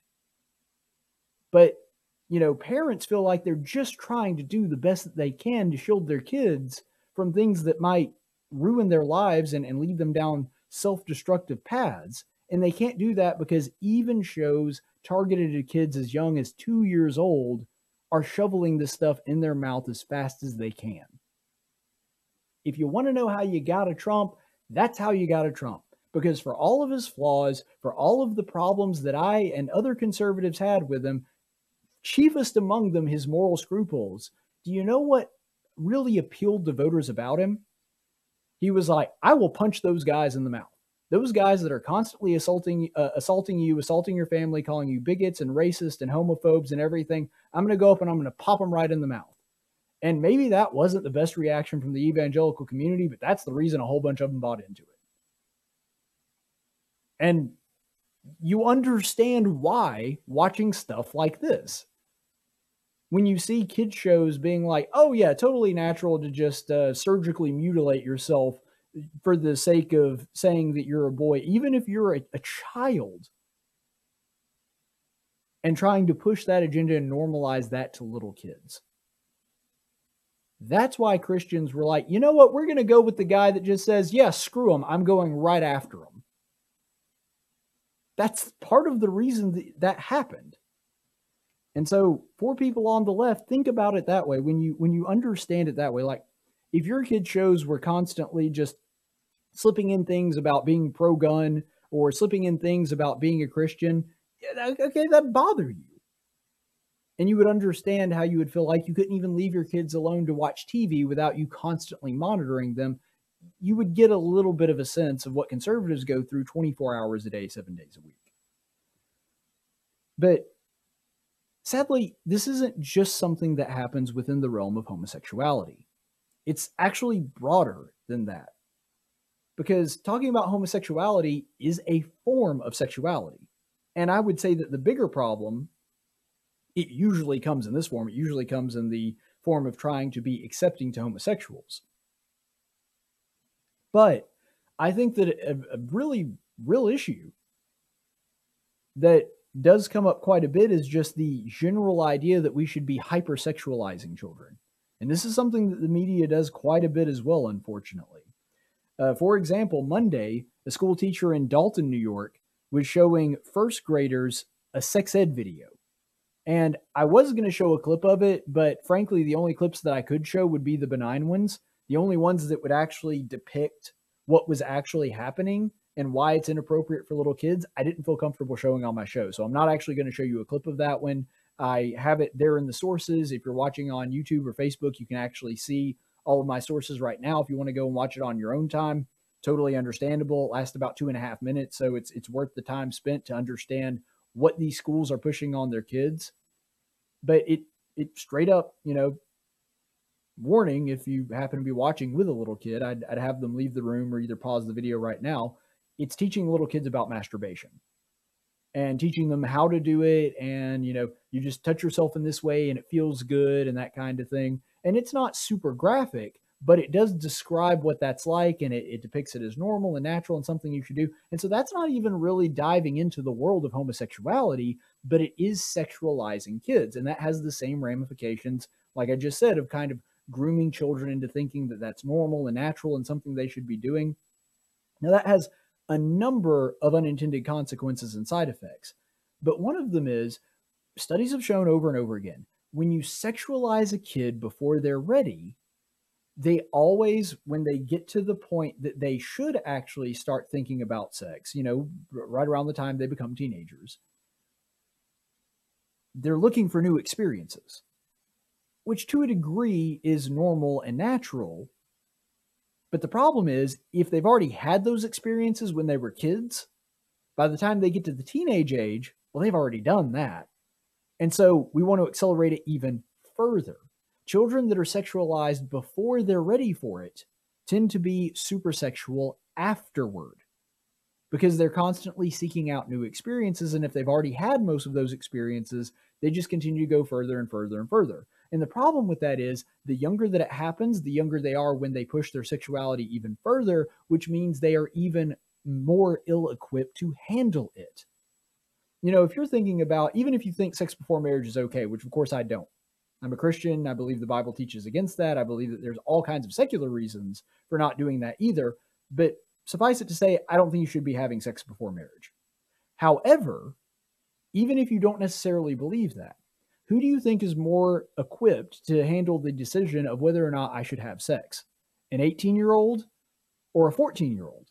But, you know, parents feel like they're just trying to do the best that they can to shield their kids from things that might ruin their lives and, and lead them down self destructive paths. And they can't do that because even shows targeted to kids as young as two years old are shoveling this stuff in their mouth as fast as they can. If you want to know how you got a Trump, that's how you got a Trump. Because for all of his flaws, for all of the problems that I and other conservatives had with him, chiefest among them his moral scruples, do you know what really appealed to voters about him? He was like, I will punch those guys in the mouth those guys that are constantly assaulting uh, assaulting you, assaulting your family, calling you bigots and racist and homophobes and everything, I'm going to go up and I'm going to pop them right in the mouth. And maybe that wasn't the best reaction from the evangelical community, but that's the reason a whole bunch of them bought into it. And you understand why watching stuff like this. When you see kids shows being like, "Oh yeah, totally natural to just uh, surgically mutilate yourself for the sake of saying that you're a boy, even if you're a, a child, and trying to push that agenda and normalize that to little kids. That's why Christians were like, you know what? We're going to go with the guy that just says, yeah, screw him. I'm going right after him. That's part of the reason that, that happened. And so for people on the left, think about it that way. When you when you understand it that way, like if your kid shows were constantly just slipping in things about being pro gun or slipping in things about being a Christian, okay, that bother you. And you would understand how you would feel like you couldn't even leave your kids alone to watch TV without you constantly monitoring them. You would get a little bit of a sense of what conservatives go through 24 hours a day, seven days a week. But sadly, this isn't just something that happens within the realm of homosexuality. It's actually broader than that because talking about homosexuality is a form of sexuality. And I would say that the bigger problem, it usually comes in this form, it usually comes in the form of trying to be accepting to homosexuals. But I think that a, a really real issue that does come up quite a bit is just the general idea that we should be hypersexualizing children. And this is something that the media does quite a bit as well, unfortunately. Uh, for example, Monday, a school teacher in Dalton, New York, was showing first graders a sex ed video. And I was going to show a clip of it, but frankly, the only clips that I could show would be the benign ones, the only ones that would actually depict what was actually happening and why it's inappropriate for little kids. I didn't feel comfortable showing on my show. So I'm not actually going to show you a clip of that one. I have it there in the sources. If you're watching on YouTube or Facebook, you can actually see all of my sources right now. If you want to go and watch it on your own time, totally understandable. It lasts about two and a half minutes, so it's it's worth the time spent to understand what these schools are pushing on their kids. But it it straight up, you know, warning if you happen to be watching with a little kid, I'd, I'd have them leave the room or either pause the video right now. It's teaching little kids about masturbation and teaching them how to do it. And, you know, you just touch yourself in this way and it feels good and that kind of thing and it's not super graphic but it does describe what that's like and it, it, depicts it as normal and natural and something you should do and so that's not even really diving into the world of homosexuality but it is sexualizing kids and that has the same ramifications like i just said of kind of grooming children into thinking that that's normal and natural and something they should be doing. Now, that has a number of unintended consequences and side effects. But one of them is studies have shown over and over again when you sexualize a kid before they're ready, they always, when they get to the point that they should actually start thinking about sex, you know, right around the time they become teenagers, they're looking for new experiences, which to a degree is normal and natural. But the problem is, if they've already had those experiences when they were kids, by the time they get to the teenage age, well, they've already done that. And so we want to accelerate it even further. Children that are sexualized before they're ready for it tend to be super sexual afterward because they're constantly seeking out new experiences. And if they've already had most of those experiences, they just continue to go further and further and further. And the problem with that is the younger that it happens, the younger they are when they push their sexuality even further, which means they are even more ill equipped to handle it. You know, if you're thinking about, even if you think sex before marriage is okay, which of course I don't, I'm a Christian. I believe the Bible teaches against that. I believe that there's all kinds of secular reasons for not doing that either. But suffice it to say, I don't think you should be having sex before marriage. However, even if you don't necessarily believe that, who do you think is more equipped to handle the decision of whether or not I should have sex? An 18 year old or a 14 year old?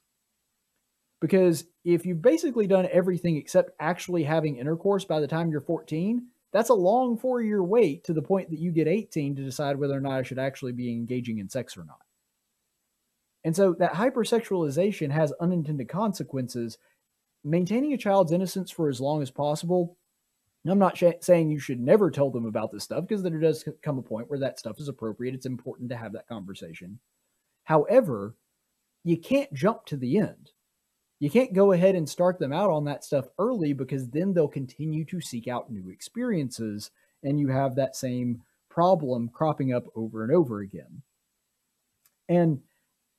Because if you've basically done everything except actually having intercourse by the time you're 14, that's a long four year wait to the point that you get 18 to decide whether or not I should actually be engaging in sex or not. And so that hypersexualization has unintended consequences. Maintaining a child's innocence for as long as possible. I'm not sh- saying you should never tell them about this stuff because there does come a point where that stuff is appropriate. It's important to have that conversation. However, you can't jump to the end. You can't go ahead and start them out on that stuff early because then they'll continue to seek out new experiences and you have that same problem cropping up over and over again. And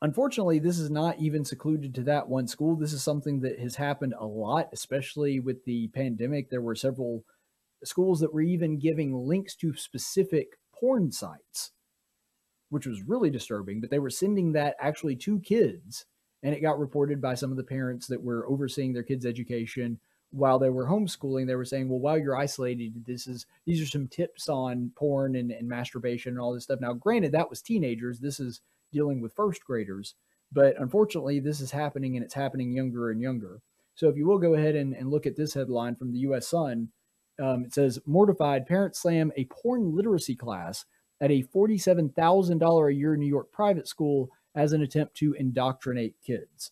Unfortunately, this is not even secluded to that one school. This is something that has happened a lot, especially with the pandemic. There were several schools that were even giving links to specific porn sites, which was really disturbing, but they were sending that actually to kids. And it got reported by some of the parents that were overseeing their kids' education while they were homeschooling. They were saying, well, while you're isolated, this is these are some tips on porn and, and masturbation and all this stuff. Now, granted, that was teenagers. This is dealing with first graders. But unfortunately, this is happening and it's happening younger and younger. So if you will go ahead and, and look at this headline from the US Sun, um, it says Mortified Parents Slam a Porn Literacy Class at a $47,000 a year New York private school as an attempt to indoctrinate kids.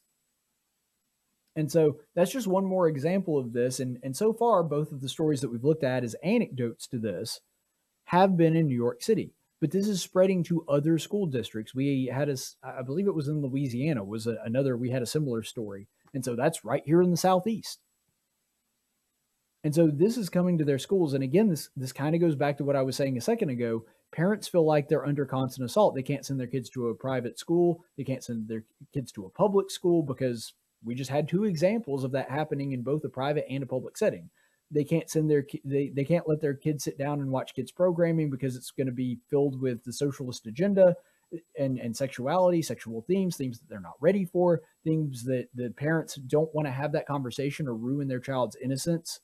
And so that's just one more example of this. And, and so far, both of the stories that we've looked at as anecdotes to this have been in New York City but this is spreading to other school districts. We had a, I believe it was in Louisiana, was a, another, we had a similar story. And so that's right here in the Southeast. And so this is coming to their schools. And again, this, this kind of goes back to what I was saying a second ago. Parents feel like they're under constant assault. They can't send their kids to a private school. They can't send their kids to a public school because we just had two examples of that happening in both a private and a public setting they can't send their they, they can't let their kids sit down and watch kids programming because it's going to be filled with the socialist agenda eh, and and sexuality sexual themes themes that they're not ready for things that the parents don't want to have that conversation or ruin their child's innocence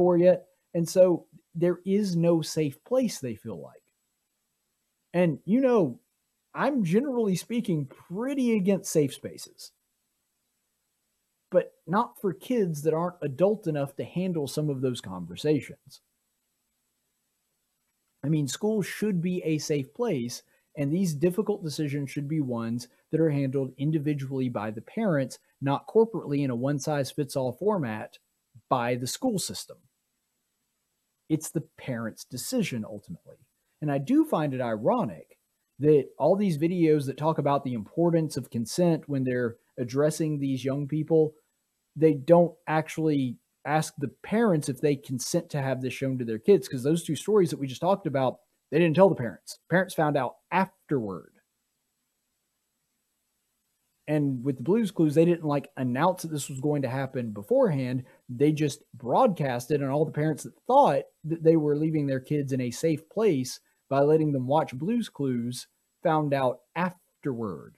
for yet and so there is no safe place they feel like and you know i'm generally speaking pretty against safe spaces but not for kids that aren't adult enough to handle some of those conversations. I mean, school should be a safe place, and these difficult decisions should be ones that are handled individually by the parents, not corporately in a one size fits all format by the school system. It's the parent's decision ultimately. And I do find it ironic that all these videos that talk about the importance of consent when they're addressing these young people they don't actually ask the parents if they consent to have this shown to their kids because those two stories that we just talked about they didn't tell the parents parents found out afterward and with the blues clues they didn't like announce that this was going to happen beforehand they just broadcasted and all the parents that thought that they were leaving their kids in a safe place by letting them watch Blue's Clues found out afterward.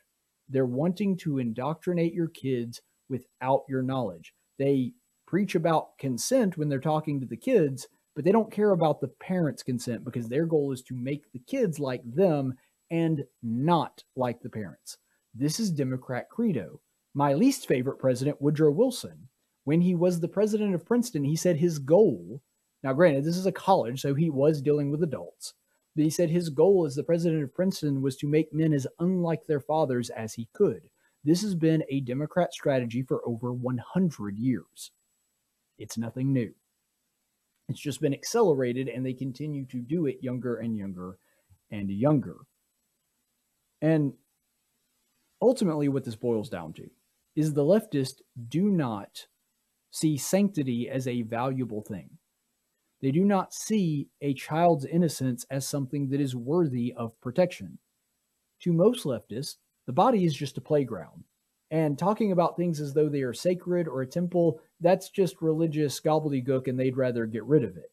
They're wanting to indoctrinate your kids without your knowledge. They preach about consent when they're talking to the kids, but they don't care about the parents' consent because their goal is to make the kids like them and not like the parents. This is Democrat credo. My least favorite president, Woodrow Wilson, when he was the president of Princeton, he said his goal, now granted, this is a college, so he was dealing with adults, but he said his goal as the president of Princeton was to make men as unlike their fathers as he could. This has been a Democrat strategy for over 100 years. It's nothing new. It's just been accelerated, and they continue to do it younger and younger and younger. And ultimately, what this boils down to is the leftists do not see sanctity as a valuable thing. They do not see a child's innocence as something that is worthy of protection. To most leftists, the body is just a playground. And talking about things as though they are sacred or a temple, that's just religious gobbledygook and they'd rather get rid of it.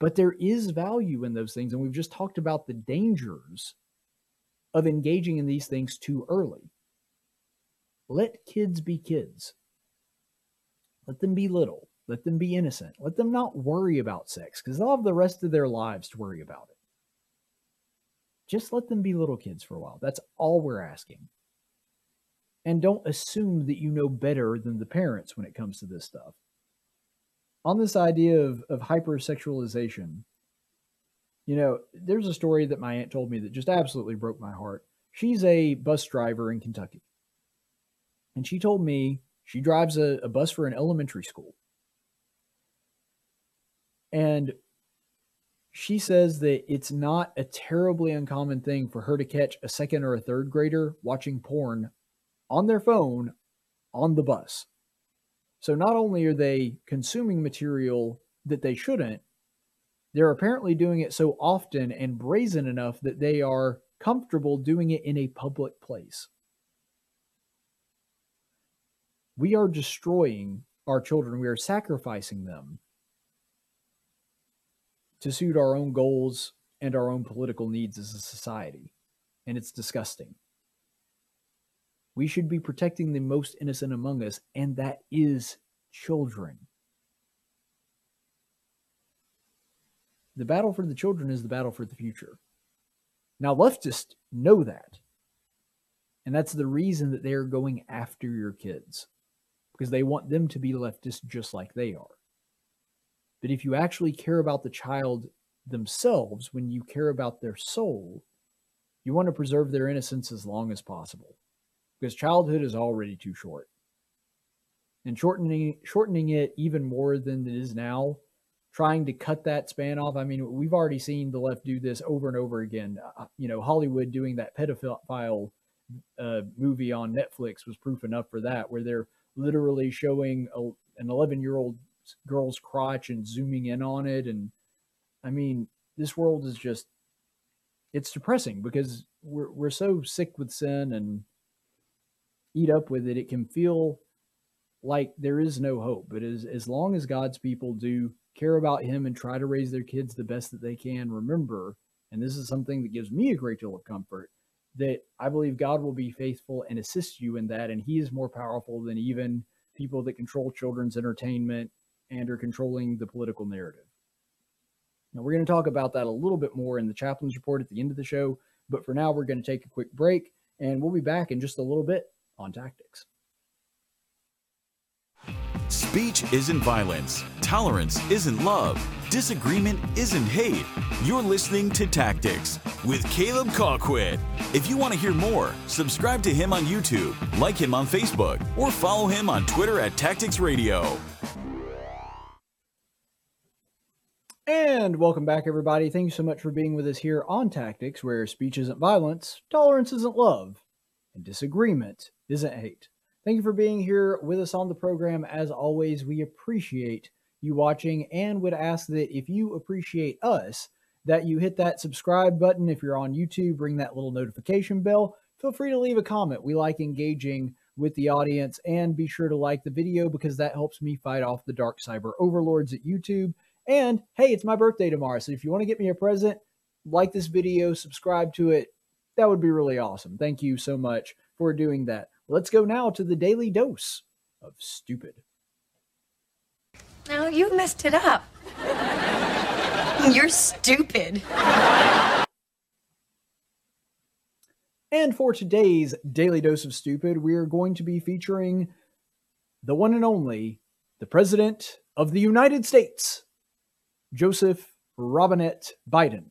But there is value in those things. And we've just talked about the dangers of engaging in these things too early. Let kids be kids. Let them be little. Let them be innocent. Let them not worry about sex because they'll have the rest of their lives to worry about it. Just let them be little kids for a while. That's all we're asking. And don't assume that you know better than the parents when it comes to this stuff. On this idea of, of hypersexualization, you know, there's a story that my aunt told me that just absolutely broke my heart. She's a bus driver in Kentucky. And she told me she drives a, a bus for an elementary school. And she says that it's not a terribly uncommon thing for her to catch a second or a third grader watching porn on their phone on the bus. So not only are they consuming material that they shouldn't, they're apparently doing it so often and brazen enough that they are comfortable doing it in a public place. We are destroying our children, we are sacrificing them to suit our own goals and our own political needs as a society. And it's disgusting. We should be protecting the most innocent among us, and that is children. The battle for the children is the battle for the future. Now, leftists know that. And that's the reason that they are going after your kids, because they want them to be leftists just like they are. But if you actually care about the child themselves, when you care about their soul, you want to preserve their innocence as long as possible because childhood is already too short. And shortening shortening it even more than it is now, trying to cut that span off. I mean, we've already seen the left do this over and over again. Uh, you know, Hollywood doing that pedophile uh, movie on Netflix was proof enough for that, where they're literally showing a, an 11 year old girl's crotch and zooming in on it. And I mean, this world is just, it's depressing because we're, we're so sick with sin and eat up with it, it can feel like there is no hope. But as, as long as God's people do care about Him and try to raise their kids the best that they can, remember, and this is something that gives me a great deal of comfort, that I believe God will be faithful and assist you in that. And He is more powerful than even people that control children's entertainment and are controlling the political narrative. Now, we're going to talk about that a little bit more in the chaplain's report at the end of the show. But for now, we're going to take a quick break and we'll be back in just a little bit on tactics. Speech isn't violence. Tolerance isn't love. Disagreement isn't hate. You're listening to Tactics with Caleb Colquitt. If you want to hear more, subscribe to him on YouTube, like him on Facebook, or follow him on Twitter at Tactics Radio. And welcome back, everybody. Thank you so much for being with us here on Tactics, where speech isn't violence, tolerance isn't love, and disagreement isn't hate. Thank you for being here with us on the program. As always, we appreciate you watching and would ask that if you appreciate us, that you hit that subscribe button. If you're on YouTube, ring that little notification bell. Feel free to leave a comment. We like engaging with the audience and be sure to like the video because that helps me fight off the dark cyber overlords at YouTube. And hey, it's my birthday tomorrow. So if you want to get me a present, like this video, subscribe to it. That would be really awesome. Thank you so much for doing that. Let's go now to the daily dose of stupid. Now you messed it up. You're stupid. And for today's Daily Dose of Stupid, we are going to be featuring the one and only, the President of the United States, Joseph Robinette Biden.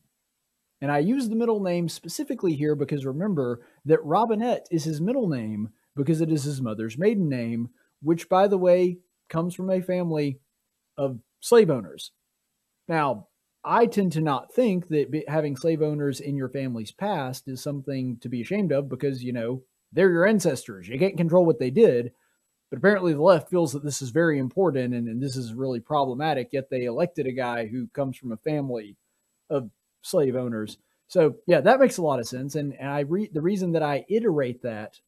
And I use the middle name specifically here because remember that Robinette is his middle name because it is his mother's maiden name, which, by the way, comes from a family of slave owners. Now, I tend to not think that having slave owners in your family's past is something to be ashamed of because, you know, they're your ancestors. You can't control what they did. But apparently, the left feels that this is very important and, and this is really problematic. Yet they elected a guy who comes from a family of slave owners. So, yeah, that makes a lot of sense. And, and I read the reason that I iterate that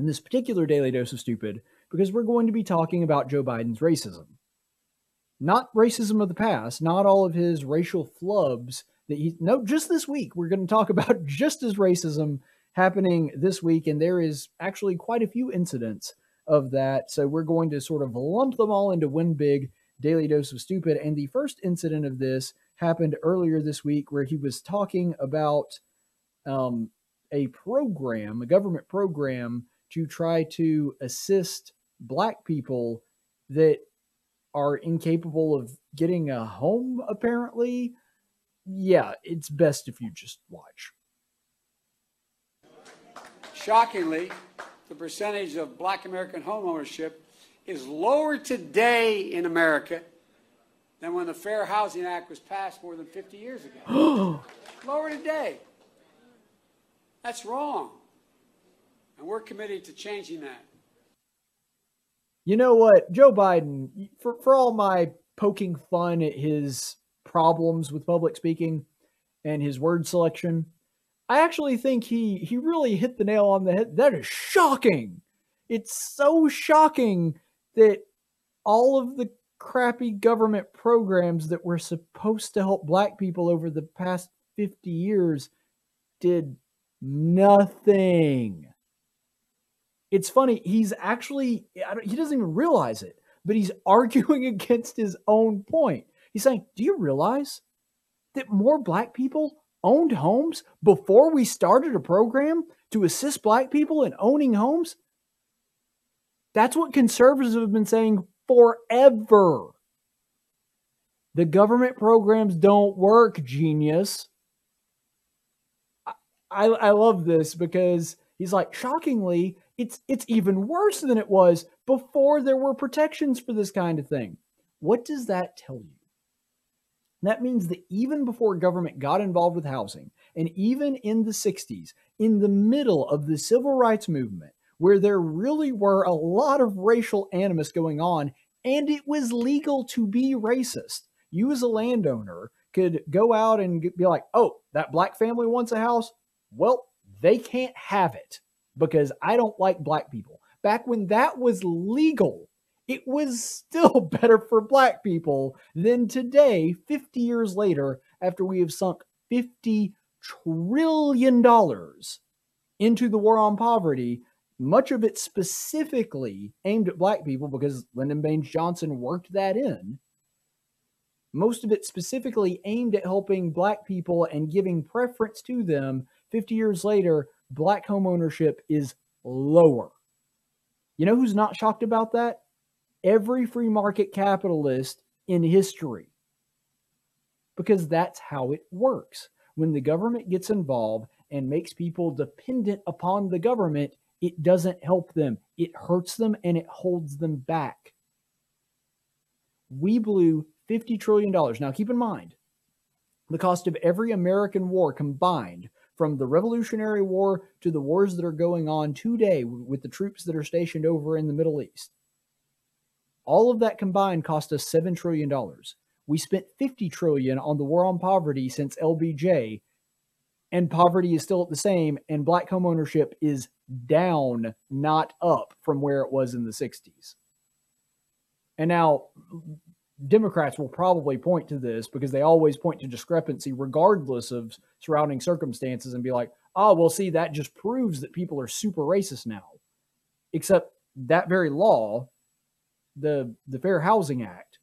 in this particular daily dose of stupid because we're going to be talking about Joe Biden's racism. Not racism of the past, not all of his racial flubs that he no just this week we're going to talk about just as racism happening this week, and there is actually quite a few incidents of that. So we're going to sort of lump them all into one big daily dose of stupid. And the first incident of this happened earlier this week, where he was talking about um, a program, a government program, to try to assist Black people that are incapable of getting a home. Apparently, yeah, it's best if you just watch. Shockingly, the percentage of black American homeownership is lower today in America than when the Fair Housing Act was passed more than 50 years ago. lower today. That's wrong. And we're committed to changing that. You know what? Joe Biden, for, for all my poking fun at his problems with public speaking and his word selection, I actually think he he really hit the nail on the head. That is shocking. It's so shocking that all of the crappy government programs that were supposed to help black people over the past 50 years did nothing. It's funny, he's actually he doesn't even realize it, but he's arguing against his own point. He's saying, "Do you realize that more black people owned homes before we started a program to assist black people in owning homes? That's what conservatives have been saying forever. The government programs don't work, genius. I, I love this because he's like, shockingly, it's it's even worse than it was before there were protections for this kind of thing. What does that tell you? That means that even before government got involved with housing, and even in the 60s, in the middle of the civil rights movement, where there really were a lot of racial animus going on, and it was legal to be racist. You, as a landowner, could go out and be like, oh, that black family wants a house. Well, they can't have it because I don't like black people. Back when that was legal, it was still better for black people than today, 50 years later, after we have sunk $50 trillion into the war on poverty, much of it specifically aimed at black people because Lyndon Baines Johnson worked that in. Most of it specifically aimed at helping black people and giving preference to them. 50 years later, black homeownership is lower. You know who's not shocked about that? every free market capitalist in history because that's how it works. When the government gets involved and makes people dependent upon the government, it doesn't help them. It hurts them and it holds them back. We blew $50 trillion. Now, keep in mind, the cost of every American war combined, from the Revolutionary War to the wars that are going on today with the troops that are stationed over in the Middle East, all of that combined cost us $7 trillion. We spent 50 trillion on the war on poverty since LBJ, and poverty is still at the same, and black home ownership is down, not up from where it was in the 60s. And now, Democrats will probably point to this because they always point to discrepancy regardless of surrounding circumstances and be like, oh, well, see, that just proves that people are super racist now. Except that very law, the the Fair Housing Act,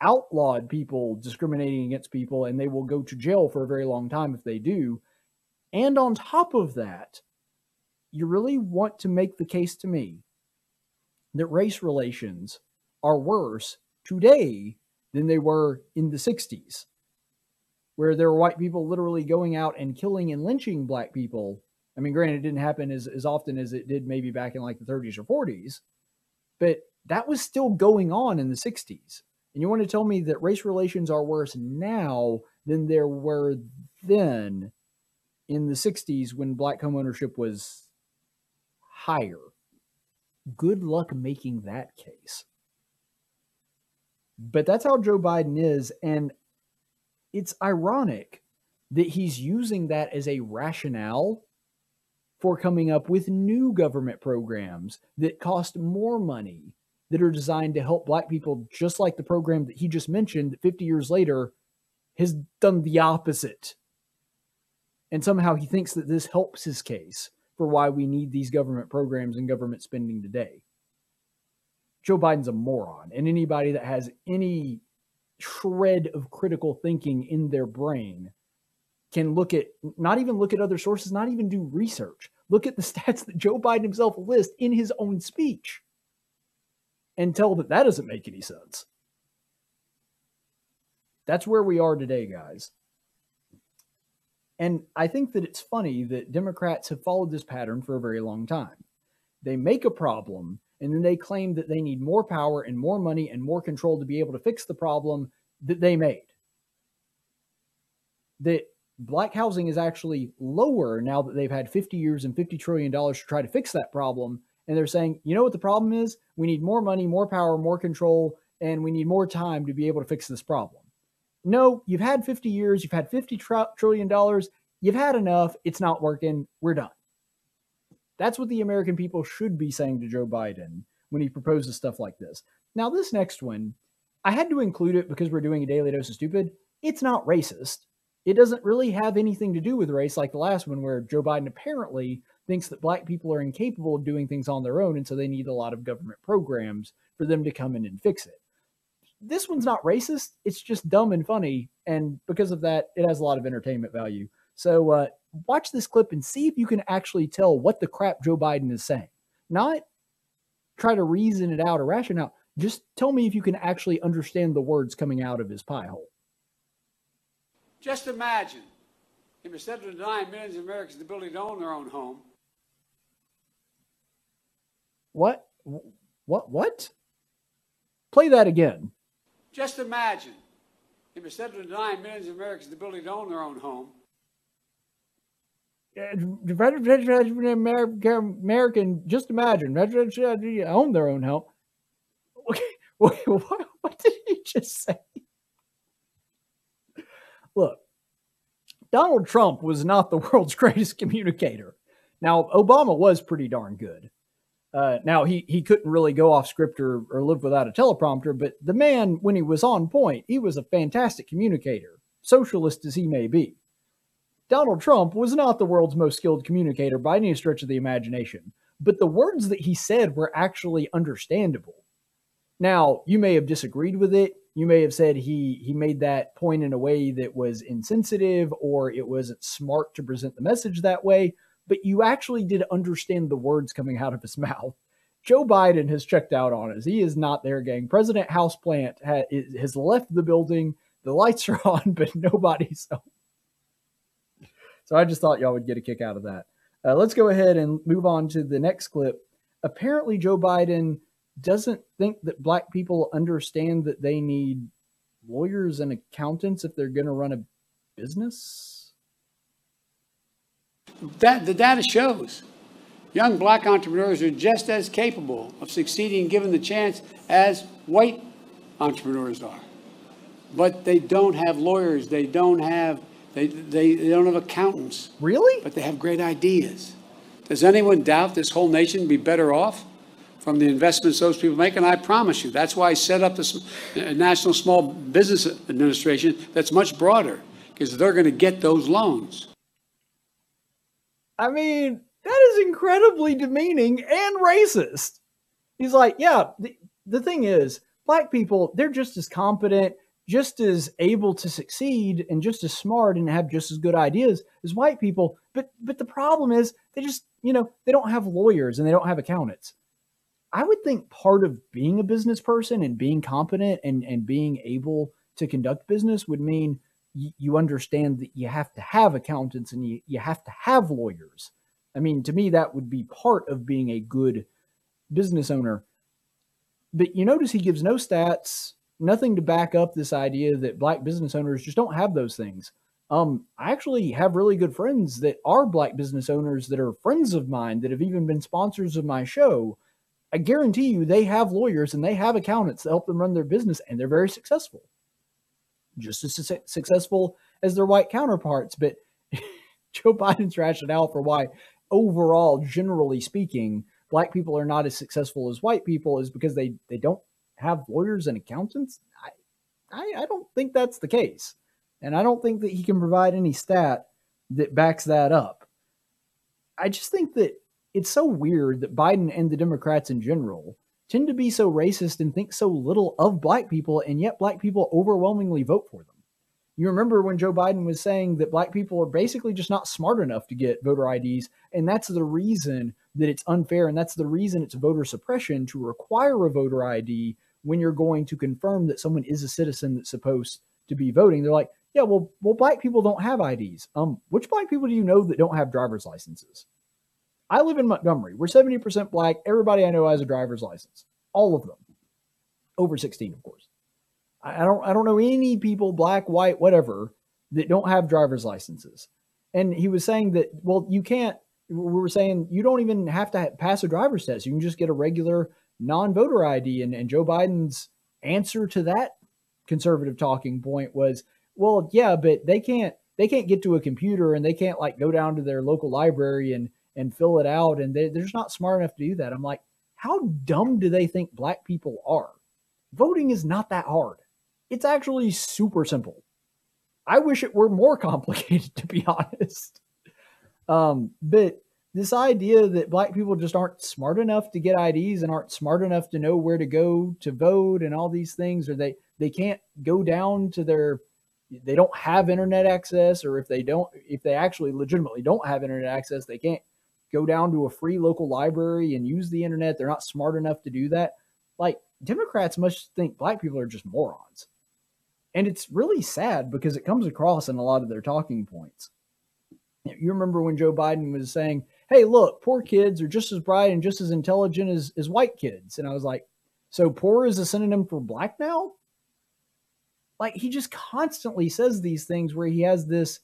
outlawed people discriminating against people and they will go to jail for a very long time if they do. And on top of that, you really want to make the case to me that race relations are worse today than they were in the 60s, where there were white people literally going out and killing and lynching black people. I mean, granted, it didn't happen as, as often as it did maybe back in like the 30s or 40s, but that was still going on in the 60s. And you want to tell me that race relations are worse now than there were then in the 60s when black homeownership was higher. Good luck making that case. But that's how Joe Biden is. And it's ironic that he's using that as a rationale for coming up with new government programs that cost more money that are designed to help black people, just like the program that he just mentioned, 50 years later has done the opposite. And somehow he thinks that this helps his case for why we need these government programs and government spending today. Joe Biden's a moron, and anybody that has any shred of critical thinking in their brain can look at not even look at other sources, not even do research. Look at the stats that Joe Biden himself lists in his own speech and tell that that doesn't make any sense. That's where we are today, guys. And I think that it's funny that Democrats have followed this pattern for a very long time. They make a problem and then they claim that they need more power and more money and more control to be able to fix the problem that they made. That black housing is actually lower now that they've had 50 years and 50 trillion dollars to try to fix that problem and they're saying, you know what the problem is? We need more money, more power, more control, and we need more time to be able to fix this problem. No, you've had 50 years, you've had 50 tr- trillion dollars, you've had enough, it's not working, we're done. That's what the American people should be saying to Joe Biden when he proposes stuff like this. Now, this next one, I had to include it because we're doing a daily dose of stupid. It's not racist. It doesn't really have anything to do with race like the last one, where Joe Biden apparently thinks that black people are incapable of doing things on their own, and so they need a lot of government programs for them to come in and fix it. This one's not racist; it's just dumb and funny, and because of that, it has a lot of entertainment value. So uh, watch this clip and see if you can actually tell what the crap Joe Biden is saying. Not try to reason it out or ration out. Just tell me if you can actually understand the words coming out of his pie hole. Just imagine if instead of denying millions of Americans the ability to own their own home, what? What? What? Play that again. Just imagine if instead of denying millions of Americans the ability to own their own home, American, just imagine, own their own home. Wait, what, what did he just say? Look, Donald Trump was not the world's greatest communicator. Now, Obama was pretty darn good. Uh, now he he couldn't really go off script or, or live without a teleprompter, but the man, when he was on point, he was a fantastic communicator, socialist as he may be. Donald Trump was not the world's most skilled communicator by any stretch of the imagination, but the words that he said were actually understandable. Now, you may have disagreed with it. You may have said he he made that point in a way that was insensitive or it wasn't smart to present the message that way but you actually did understand the words coming out of his mouth. Joe Biden has checked out on us. He is not there, gang. President Houseplant ha- has left the building. The lights are on, but nobody's home. So I just thought y'all would get a kick out of that. Uh, let's go ahead and move on to the next clip. Apparently, Joe Biden doesn't think that black people understand that they need lawyers and accountants if they're going to run a business. That, the data shows young black entrepreneurs are just as capable of succeeding given the chance as white entrepreneurs are. But they don't have lawyers, they don't have they, they, they don't have accountants. Really? But they have great ideas. Does anyone doubt this whole nation be better off from the investments those people make, and I promise you, that's why I set up this uh, National Small Business Administration that's much broader, because they're going to get those loans. I mean, that is incredibly demeaning and racist. He's like, yeah, the, the thing is, black people, they're just as competent, just as able to succeed, and just as smart and have just as good ideas as white people. But but the problem is they just, you know, they don't have lawyers and they don't have accountants. I would think part of being a business person and being competent and, and being able to conduct business would mean y- you understand that you have to have accountants and you, you have to have lawyers. I mean, to me, that would be part of being a good business owner. But you notice he gives no stats, nothing to back up this idea that black business owners just don't have those things. Um, I actually have really good friends that are black business owners that are friends of mine that have even been sponsors of my show I guarantee you they have lawyers and they have accountants to help them run their business and they're very successful. Just as su- successful as their white counterparts. But Joe Biden's rationale for why, overall, generally speaking, black people are not as successful as white people is because they, they don't have lawyers and accountants. I, I, I don't think that's the case. And I don't think that he can provide any stat that backs that up. I just think that it's so weird that Biden and the Democrats in general tend to be so racist and think so little of black people, and yet black people overwhelmingly vote for them. You remember when Joe Biden was saying that black people are basically just not smart enough to get voter IDs, and that's the reason that it's unfair, and that's the reason it's voter suppression to require a voter ID when you're going to confirm that someone is a citizen that's supposed to be voting. They're like, yeah, well, well, black people don't have IDs. Um, which black people do you know that don't have driver's licenses? I live in Montgomery. We're 70% black. Everybody I know has a driver's license. All of them. Over 16, of course. I don't I don't know any people, black, white, whatever, that don't have driver's licenses. And he was saying that, well, you can't, we were saying you don't even have to pass a driver's test. You can just get a regular non-voter ID. And, and Joe Biden's answer to that conservative talking point was, well, yeah, but they can't they can't get to a computer and they can't like go down to their local library and and fill it out. And they, they're just not smart enough to do that. I'm like, how dumb do they think black people are? Voting is not that hard. It's actually super simple. I wish it were more complicated, to be honest. Um, but this idea that black people just aren't smart enough to get IDs and aren't smart enough to know where to go to vote and all these things, or they they can't go down to their they don't have internet access, or if they don't if they actually legitimately don't have internet access, they can't go down to a free local library and use the internet. They're not smart enough to do that. Like Democrats must think black people are just morons. And it's really sad because it comes across in a lot of their talking points. You remember when Joe Biden was saying, Hey, look, poor kids are just as bright and just as intelligent as, as white kids. And I was like, So poor is a synonym for black now? Like he just constantly says these things where he has this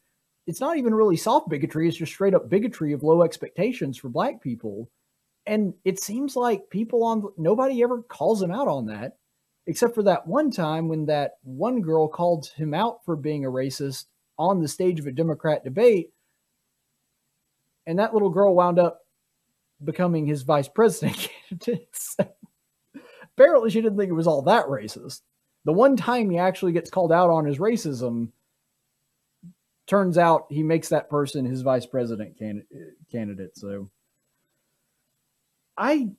it's not even really soft bigotry it's just straight up bigotry of low expectations for black people and it seems like people on nobody ever calls him out on that except for that one time when that one girl called him out for being a racist on the stage of a democrat debate and that little girl wound up becoming his vice president candidate apparently she didn't think it was all that racist the one time he actually gets called out on his racism turns out he makes that person his vice president can- candidate. So I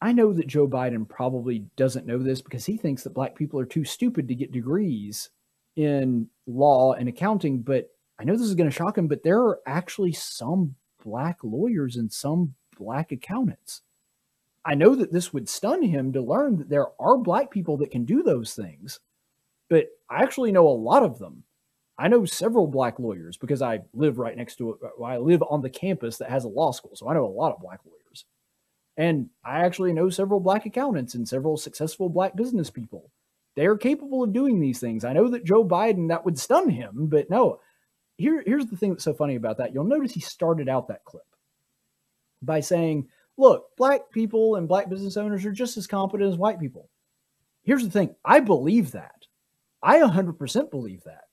I know that Joe Biden probably doesn't know this because he thinks that black people are too stupid to get degrees in law and accounting, but I know this is going to shock him, but there are actually some black lawyers and some black accountants. I know that this would stun him to learn that there are black people that can do those things, but I actually know a lot of them. I know several black lawyers because I live right next to it. Uh, I live on the campus that has a law school. So I know a lot of black lawyers. And I actually know several black accountants and several successful black business people. They are capable of doing these things. I know that Joe Biden, that would stun him, but no. Here, here's the thing that's so funny about that. You'll notice he started out that clip by saying, look, black people and black business owners are just as competent as white people. Here's the thing I believe that. I 100% believe that.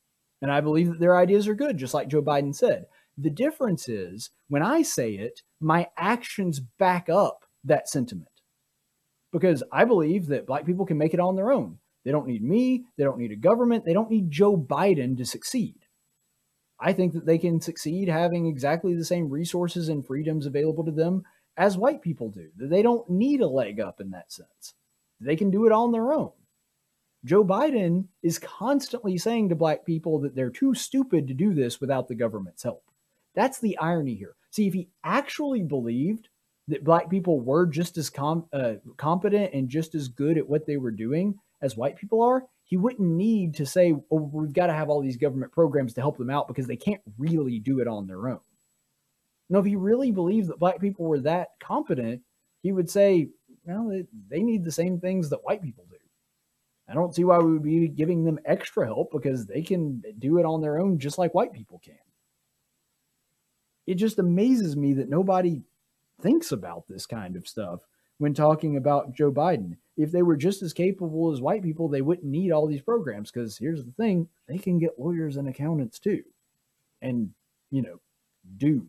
And I believe that their ideas are good, just like Joe Biden said. The difference is when I say it, my actions back up that sentiment. because I believe that black people can make it on their own. They don't need me, they don't need a government, they don't need Joe Biden to succeed. I think that they can succeed having exactly the same resources and freedoms available to them as white people do. They don't need a leg up in that sense. They can do it on their own. Joe Biden is constantly saying to black people that they're too stupid to do this without the government's help. That's the irony here. See, if he actually believed that black people were just as com- uh, competent and just as good at what they were doing as white people are, he wouldn't need to say, oh, we've got to have all these government programs to help them out because they can't really do it on their own. No, if he really believed that black people were that competent, he would say, well, they need the same things that white people do. I don't see why we would be giving them extra help because they can do it on their own just like white people can. It just amazes me that nobody thinks about this kind of stuff when talking about Joe Biden. If they were just as capable as white people, they wouldn't need all these programs because here's the thing they can get lawyers and accountants too. And, you know, do.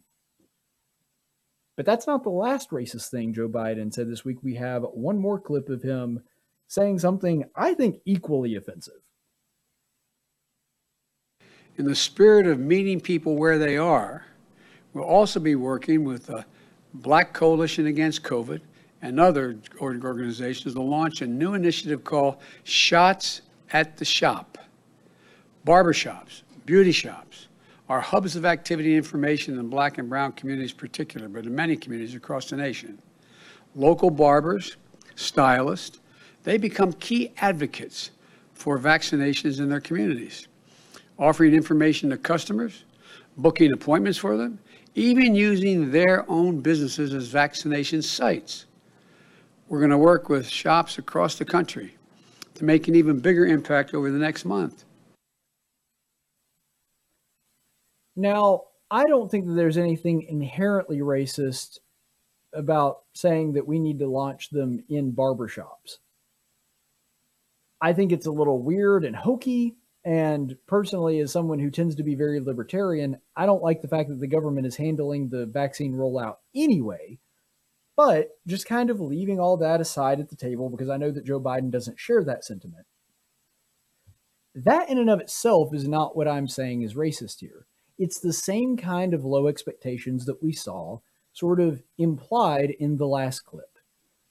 But that's not the last racist thing Joe Biden said this week. We have one more clip of him saying something I think equally offensive. In the spirit of meeting people where they are, we'll also be working with the Black Coalition Against COVID and other organizations to launch a new initiative called Shots at the Shop. Barbershops, beauty shops are hubs of activity and information in black and brown communities particular, but in many communities across the nation. Local barbers, stylists, they become key advocates for vaccinations in their communities, offering information to customers, booking appointments for them, even using their own businesses as vaccination sites. We're going to work with shops across the country to make an even bigger impact over the next month. Now, I don't think that there's anything inherently racist about saying that we need to launch them in barbershops. I think it's a little weird and hokey. And personally, as someone who tends to be very libertarian, I don't like the fact that the government is handling the vaccine rollout anyway. But just kind of leaving all that aside at the table because I know that Joe Biden doesn't share that sentiment. That in and of itself is not what I'm saying is racist here. It's the same kind of low expectations that we saw sort of implied in the last clip.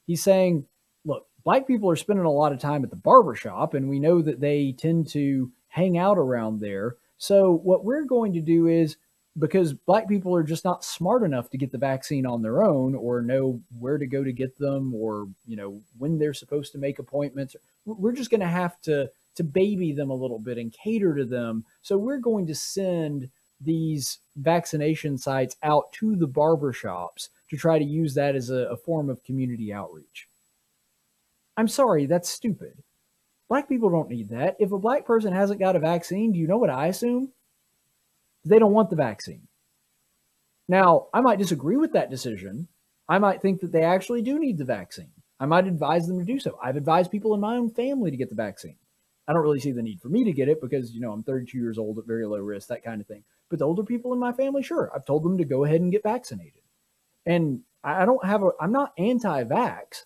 He's saying, look, black people are spending a lot of time at the barbershop, and we know that they tend to hang out around there. So, what we're going to do is because black people are just not smart enough to get the vaccine on their own or know where to go to get them or you know when they're supposed to make appointments we're just going to have to to baby them a little bit and cater to them so we're going to send these vaccination sites out to the barbershops to try to use that as a, a form of community outreach I'm sorry, that's stupid. Black people don't need that. If a black person hasn't got a vaccine, do you know what I assume? They don't want the vaccine. Now, I might disagree with that decision. I might think that they actually do need the vaccine. I might advise them to do so. I've advised people in my own family to get the vaccine. I don't really see the need for me to get it because, you know, I'm 32 years old at very low risk, that kind of thing. But the older people in my family, sure, I've told them to go ahead and get vaccinated. And I don't have a, I'm not anti vax.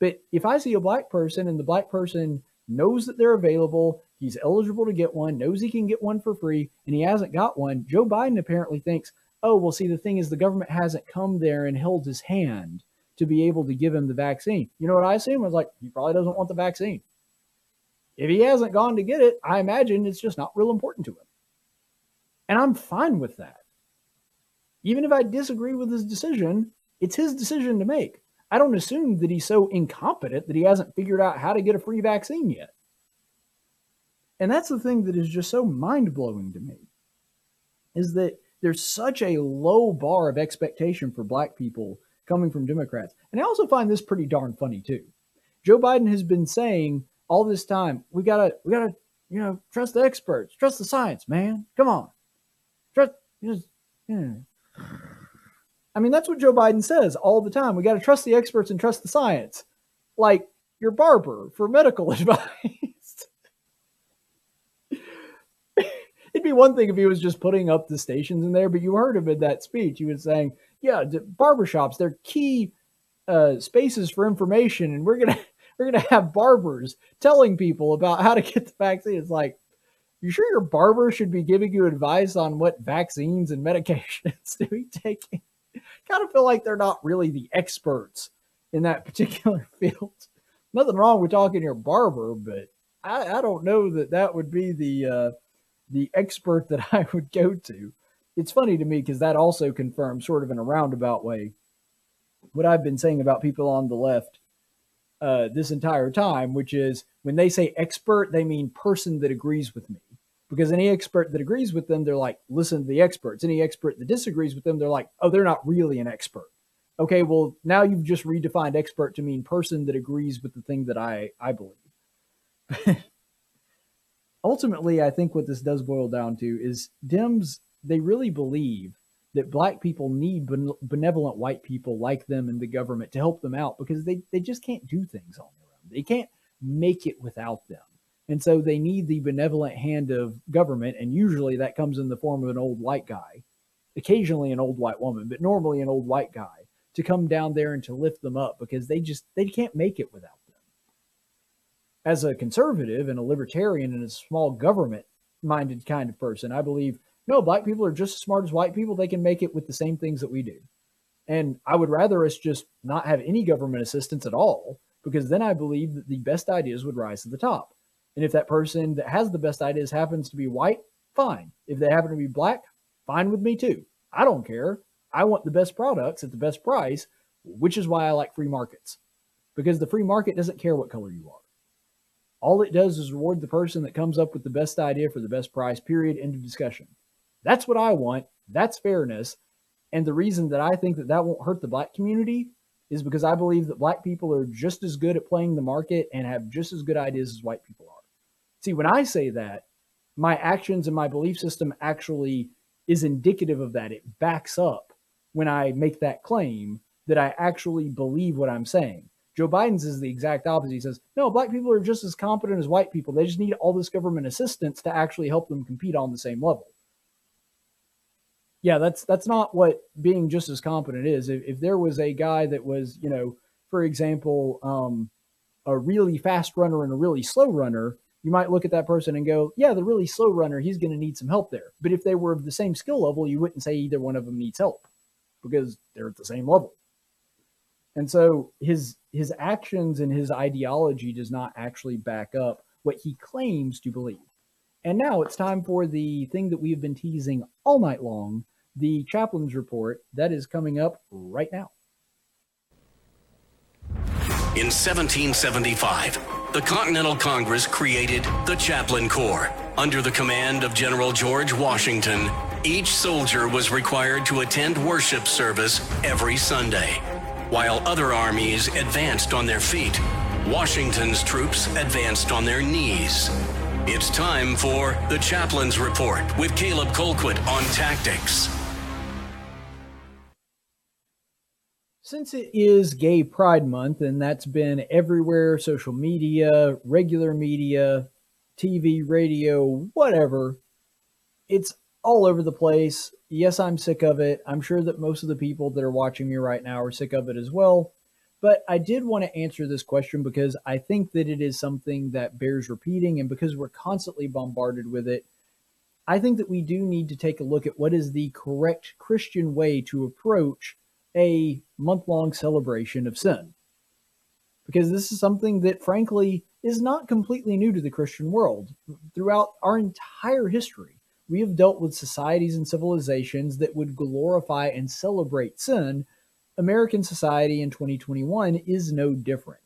But if I see a black person and the black person knows that they're available, he's eligible to get one, knows he can get one for free, and he hasn't got one, Joe Biden apparently thinks, oh, well, see, the thing is, the government hasn't come there and held his hand to be able to give him the vaccine. You know what I assume? I was like, he probably doesn't want the vaccine. If he hasn't gone to get it, I imagine it's just not real important to him. And I'm fine with that. Even if I disagree with his decision, it's his decision to make. I don't assume that he's so incompetent that he hasn't figured out how to get a free vaccine yet. And that's the thing that is just so mind blowing to me is that there's such a low bar of expectation for black people coming from Democrats. And I also find this pretty darn funny too. Joe Biden has been saying all this time, we gotta, we gotta, you know, trust the experts, trust the science, man. Come on. Trust, yeah. I mean, that's what Joe Biden says all the time. We got to trust the experts and trust the science. Like your barber for medical advice. Be one thing if he was just putting up the stations in there, but you heard him in that speech. He was saying, yeah, barbershops, they're key uh, spaces for information, and we're gonna we're gonna have barbers telling people about how to get the vaccine. It's like, you sure your barber should be giving you advice on what vaccines and medications to be taking? kind of feel like they're not really the experts in that particular field. Nothing wrong with talking to your barber, but I, I don't know that that would be the uh, the expert that I would go to. It's funny to me because that also confirms, sort of in a roundabout way, what I've been saying about people on the left uh, this entire time, which is when they say expert, they mean person that agrees with me. Because any expert that agrees with them, they're like, listen to the experts. Any expert that disagrees with them, they're like, oh, they're not really an expert. Okay, well, now you've just redefined expert to mean person that agrees with the thing that I, I believe. Ultimately, I think what this does boil down to is Dems, they really believe that black people need benevolent white people like them in the government to help them out because they, they just can't do things on their own. They can't make it without them. And so they need the benevolent hand of government. And usually that comes in the form of an old white guy, occasionally an old white woman, but normally an old white guy to come down there and to lift them up because they just they can't make it without them. As a conservative and a libertarian and a small government minded kind of person, I believe no, black people are just as smart as white people. They can make it with the same things that we do. And I would rather us just not have any government assistance at all because then I believe that the best ideas would rise to the top. And if that person that has the best ideas happens to be white, fine. If they happen to be black, fine with me too. I don't care. I want the best products at the best price, which is why I like free markets. Because the free market doesn't care what color you are. All it does is reward the person that comes up with the best idea for the best price, period, end of discussion. That's what I want. That's fairness. And the reason that I think that that won't hurt the black community is because I believe that black people are just as good at playing the market and have just as good ideas as white people are. See, when I say that, my actions and my belief system actually is indicative of that. It backs up when I make that claim that I actually believe what I'm saying. Joe Biden's is the exact opposite. He says, no, black people are just as competent as white people. They just need all this government assistance to actually help them compete on the same level. Yeah, that's that's not what being just as competent is. If, if there was a guy that was, you know, for example, um, a really fast runner and a really slow runner, you might look at that person and go, yeah, the really slow runner, he's going to need some help there. But if they were of the same skill level, you wouldn't say either one of them needs help because they're at the same level. And so his his actions and his ideology does not actually back up what he claims to believe. And now it's time for the thing that we have been teasing all night long, the chaplain's report that is coming up right now. In 1775, the Continental Congress created the Chaplain Corps. Under the command of General George Washington, each soldier was required to attend worship service every Sunday. While other armies advanced on their feet, Washington's troops advanced on their knees. It's time for the Chaplain's Report with Caleb Colquitt on tactics. Since it is Gay Pride Month, and that's been everywhere social media, regular media, TV, radio, whatever it's all over the place. Yes, I'm sick of it. I'm sure that most of the people that are watching me right now are sick of it as well. But I did want to answer this question because I think that it is something that bears repeating, and because we're constantly bombarded with it, I think that we do need to take a look at what is the correct Christian way to approach a month long celebration of sin. Because this is something that, frankly, is not completely new to the Christian world. Throughout our entire history, we have dealt with societies and civilizations that would glorify and celebrate sin. American society in 2021 is no different.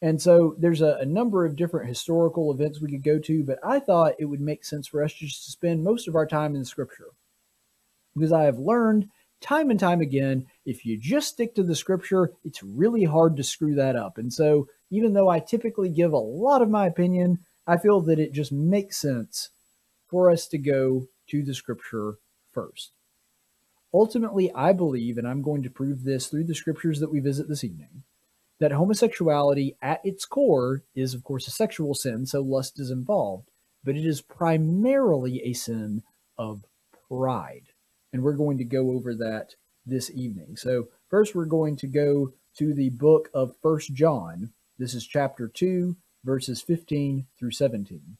And so there's a, a, number of different historical events we could go to, but I thought it would make sense for us just to spend most of our time in Scripture. Because I have learned time and time again, if you just stick to the scripture, it's really hard to screw that up. And so, even though I typically give a lot of my opinion, I feel that it just makes sense for us to go to the scripture first. Ultimately, I believe, and I'm going to prove this through the scriptures that we visit this evening, that homosexuality at its core is, of course, a sexual sin, so lust is involved, but it is primarily a sin of pride and we're going to go over that this evening. So, first, we're going to go to the book of First John. This is chapter 2, verses 15 through 17.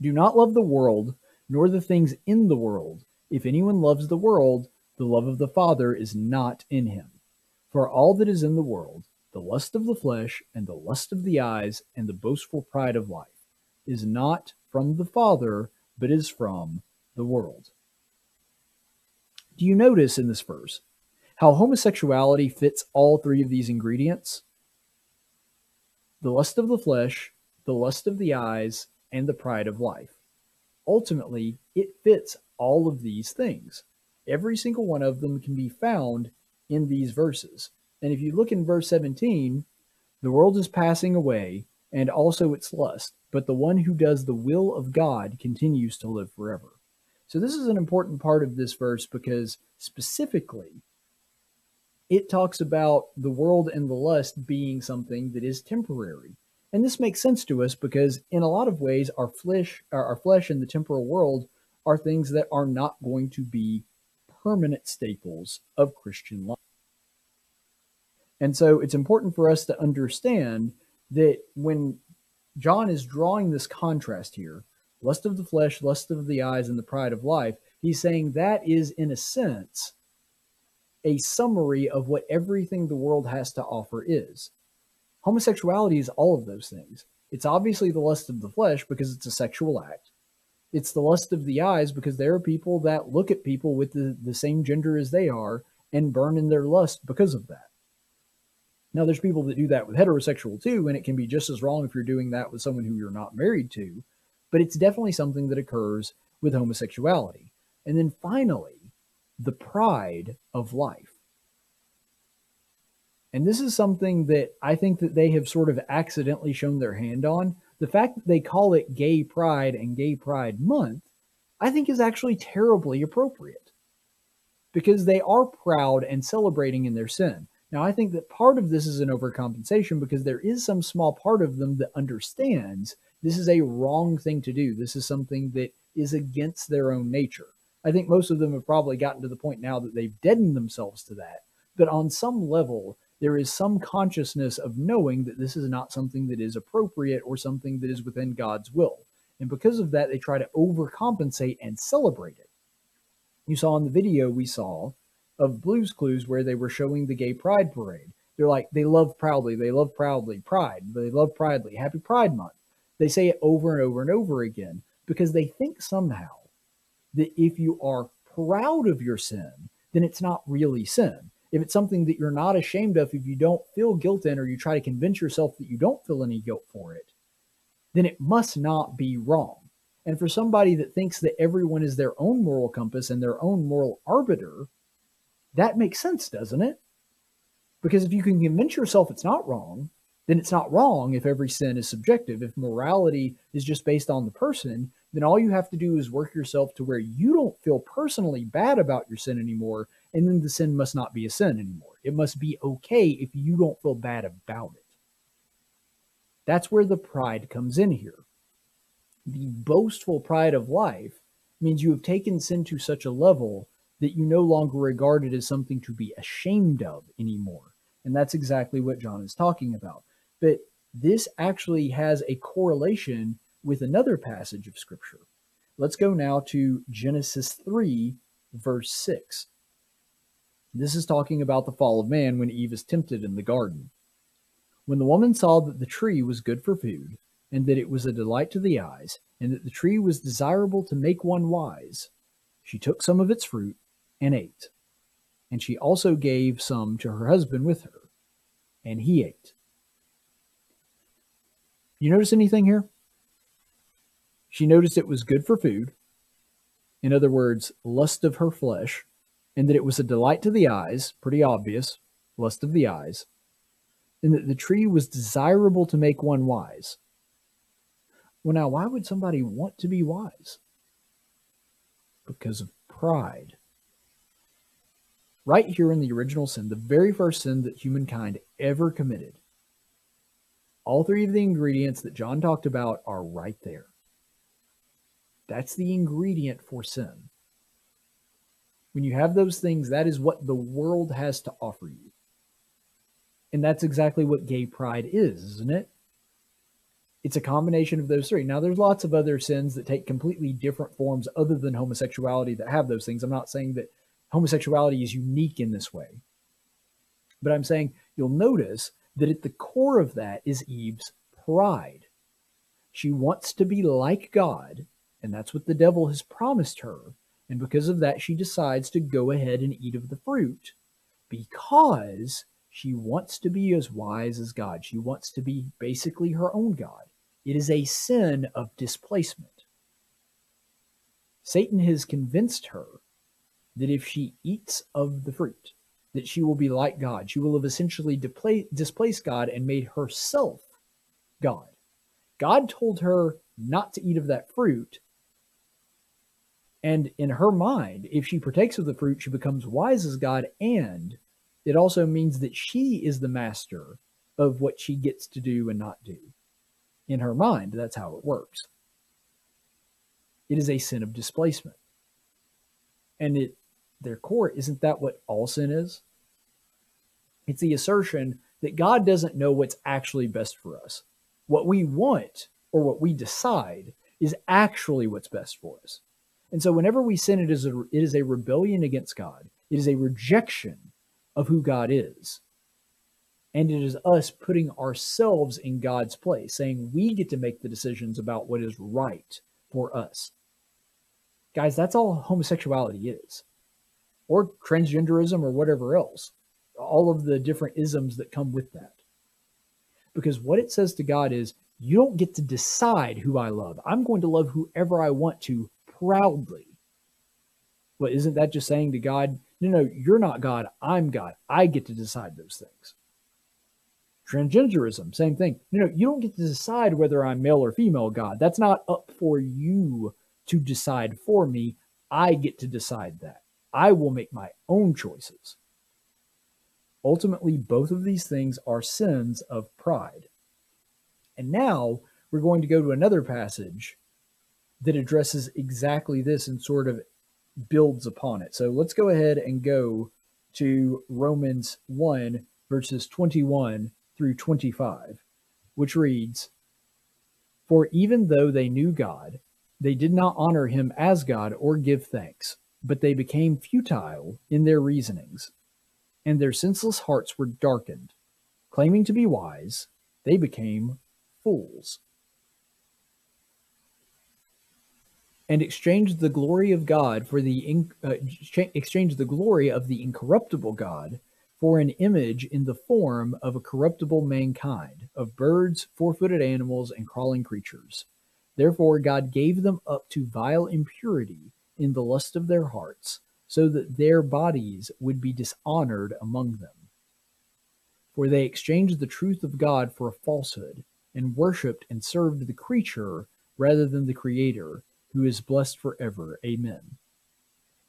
Do not love the world, nor the things in the world. If anyone loves the world, the love of the Father is not in him. For all that is in the world, the lust of the flesh, and the lust of the eyes, and the boastful pride of life, is not from the Father, but is from the world. Do you notice in this verse how homosexuality fits all three of these ingredients? The lust of the flesh, the lust of the eyes, and the pride of life. Ultimately, it fits all of these things. Every single one of them can be found in these verses. And if you look in verse 17, the world is passing away, and also its lust, but the one who does the will of God continues to live forever. So, this is an important part of this verse because specifically it talks about the world and the lust being something that is temporary. And this makes sense to us because, in a lot of ways, our flesh, our flesh and the temporal world are things that are not going to be permanent staples of Christian life. And so it's important for us to understand that when John is drawing this contrast here lust of the flesh, lust of the eyes, and the pride of life he's saying that is, in a sense, a summary of what everything the world has to offer is. Homosexuality is all of those things. It's obviously the lust of the flesh because it's a sexual act. It's the lust of the eyes because there are people that look at people with the, the same gender as they are and burn in their lust because of that. Now, there's people that do that with heterosexual too, and it can be just as wrong if you're doing that with someone who you're not married to, but it's definitely something that occurs with homosexuality. And then finally, the pride of life. And this is something that I think that they have sort of accidentally shown their hand on. The fact that they call it Gay Pride and Gay Pride Month, I think is actually terribly appropriate because they are proud and celebrating in their sin. Now, I think that part of this is an overcompensation because there is some small part of them that understands this is a wrong thing to do. This is something that is against their own nature. I think most of them have probably gotten to the point now that they've deadened themselves to that. But on some level, there is some consciousness of knowing that this is not something that is appropriate or something that is within God's will. And because of that, they try to overcompensate and celebrate it. You saw in the video we saw of Blue's Clues where they were showing the gay pride parade. They're like, they love proudly, they love proudly, pride, they love proudly, happy Pride Month. They say it over and over and over again because they think somehow that if you are proud of your sin, then it's not really sin. If it's something that you're not ashamed of, if you don't feel guilt in, or you try to convince yourself that you don't feel any guilt for it, then it must not be wrong. And for somebody that thinks that everyone is their own moral compass and their own moral arbiter, that makes sense, doesn't it? Because if you can convince yourself it's not wrong, then it's not wrong if every sin is subjective. If morality is just based on the person, then all you have to do is work yourself to where you don't feel personally bad about your sin anymore, and then the sin must not be a sin anymore. It must be okay if you don't feel bad about it. That's where the pride comes in here. The boastful pride of life means you have taken sin to such a level that you no longer regard it as something to be ashamed of anymore. And that's exactly what John is talking about. But this actually has a correlation with another passage of Scripture. Let's go now to Genesis 3, verse 6. This is talking about the fall of man when Eve is tempted in the garden. When the woman saw that the tree was good for food, and that it was a delight to the eyes, and that the tree was desirable to make one wise, she took some of its fruit and ate. And she also gave some to her husband with her, and he ate. You notice anything here? She noticed it was good for food. In other words, lust of her flesh, and that it was a delight to the eyes, pretty obvious, lust of the eyes, and that the tree was desirable to make one wise. Well, now, why would somebody want to be wise? Because of pride right here in the original sin, the very first sin that humankind ever committed. All three of the ingredients that John talked about are right there. That's the ingredient for sin. When you have those things, that is what the world has to offer you. And that's exactly what gay pride is, isn't it? It's a combination of those three. Now, there's lots of other sins that take completely different forms other than homosexuality that have those things. I'm not saying that homosexuality is unique in this way, but I'm saying you'll notice that at the core of that is Eve's pride. She wants to be like God, and that's what the devil has promised her. And because of that, she decides to go ahead and eat of the fruit because she wants to be as wise as God. She wants to be basically her own God. It is a sin of displacement. Satan has convinced her that if she eats of the fruit, that she will be like God. She will have essentially displaced God and made herself God. God told her not to eat of that fruit. And in her mind, if she partakes of the fruit, she becomes wise as God. And it also means that she is the master of what she gets to do and not do. In her mind, that's how it works. It is a sin of displacement. And it their core, isn't that what all sin is? It's the assertion that God doesn't know what's actually best for us. What we want or what we decide is actually what's best for us. And so whenever we sin, it is a, it is a rebellion against God. It is a rejection of who God is. And it is us putting ourselves in God's place, saying we get to make the decisions about what is right for us. Guys, that's all homosexuality is, or transgenderism, or whatever else. All of the different isms that come with that. Because what it says to God is, you don't get to decide who I love. I'm going to love whoever I want to proudly. But isn't that just saying to God, no, no, you're not God, I'm God. I get to decide those things. Transgenderism, same thing. No, no, you don't get to decide whether I'm male or female, God. That's not up for you to decide for me. I get to decide that. I will make my own choices. Ultimately, both of these things are sins of pride. And now we're going to go to another passage that addresses exactly this and sort of builds upon it. So let's go ahead and go to Romans 1, verses 21 through 25, which reads For even though they knew God, they did not honor him as God or give thanks, but they became futile in their reasonings, and their senseless hearts were darkened. Claiming to be wise, they became fools. And exchanged the glory of God for the in, uh, the glory of the incorruptible God for an image in the form of a corruptible mankind, of birds, four-footed animals, and crawling creatures. Therefore God gave them up to vile impurity in the lust of their hearts, so that their bodies would be dishonored among them. For they exchanged the truth of God for a falsehood, and worshipped and served the creature rather than the Creator who is blessed forever. Amen.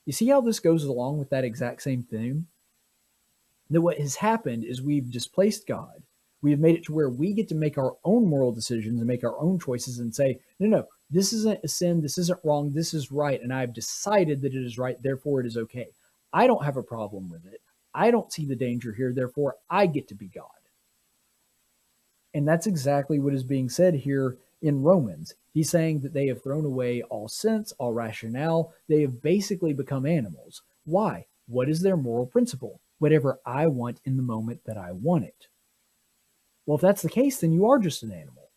You see how this goes along with that exact same theme? That what has happened is we've displaced God. We have made it to where we get to make our own moral decisions and make our own choices and say, no, no, this isn't a sin. This isn't wrong. This is right. And I've decided that it is right. Therefore, it is okay. I don't have a problem with it. I don't see the danger here. Therefore, I get to be God. And that's exactly what is being said here in Romans. He's saying that they have thrown away all sense, all rationale. They have basically become animals. Why? What is their moral principle? Whatever I want in the moment that I want it. Well, if that's the case, then you are just an animal.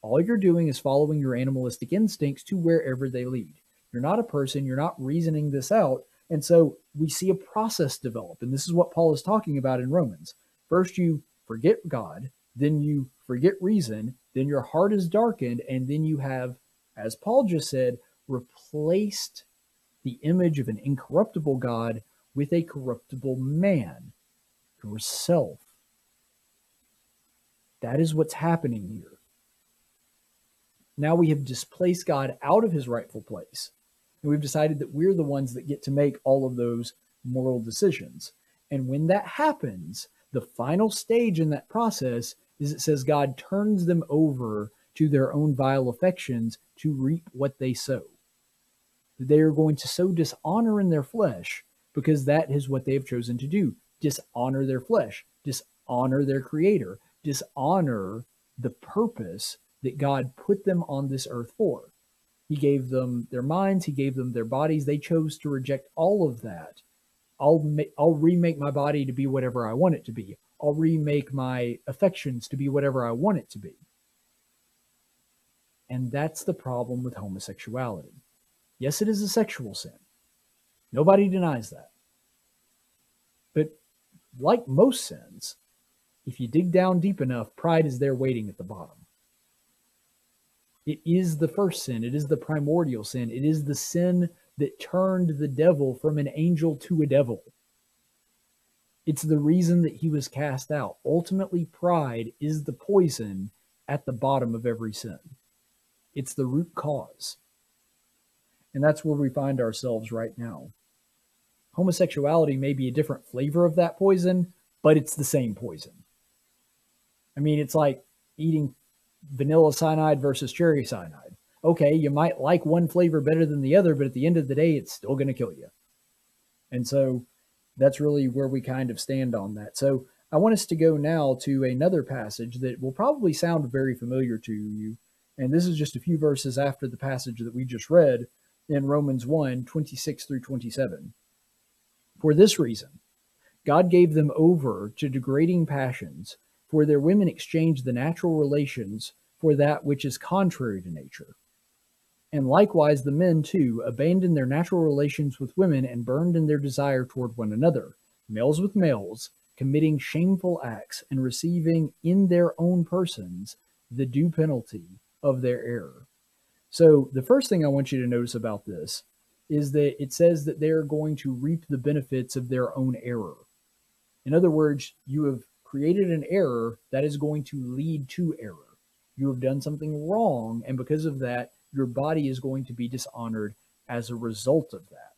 All you're doing is following your animalistic instincts to wherever they lead. You're not a person, you're not reasoning this out. And so we see a process develop. And this is what Paul is talking about in Romans. First, you forget God, then you forget reason, then your heart is darkened, and then you have, as Paul just said, replaced the image of an incorruptible God with a corruptible man, yourself. That is what's happening here. Now we have displaced God out of his rightful place, and we've decided that we're the ones that get to make all of those moral decisions. And when that happens, the final stage in that process is it says God turns them over to their own vile affections to reap what they sow. They are going to sow dishonor in their flesh because that is what they have chosen to do dishonor their flesh, dishonor their creator, dishonor the purpose that God put them on this earth for. He gave them their minds, he gave them their bodies. They chose to reject all of that. I'll ma- I'll remake my body to be whatever I want it to be. I'll remake my affections to be whatever I want it to be. And that's the problem with homosexuality. Yes, it is a sexual sin. Nobody denies that. But like most sins, if you dig down deep enough, pride is there waiting at the bottom. It is the first sin, it is the primordial sin, it is the sin that turned the devil from an angel to a devil. It's the reason that he was cast out. Ultimately, pride is the poison at the bottom of every sin. It's the root cause. And that's where we find ourselves right now. Homosexuality may be a different flavor of that poison, but it's the same poison. I mean, it's like eating vanilla cyanide versus cherry cyanide. Okay, you might like one flavor better than the other, but at the end of the day, it's still going to kill you. And so that's really where we kind of stand on that. So I want us to go now to another passage that will probably sound very familiar to you. And this is just a few verses after the passage that we just read in Romans 1 26 through 27. For this reason, God gave them over to degrading passions, for their women exchanged the natural relations for that which is contrary to nature. And likewise, the men too abandoned their natural relations with women and burned in their desire toward one another, males with males, committing shameful acts and receiving in their own persons the due penalty of their error. So, the first thing I want you to notice about this is that it says that they're going to reap the benefits of their own error. In other words, you have created an error that is going to lead to error. You have done something wrong, and because of that, your body is going to be dishonored as a result of that.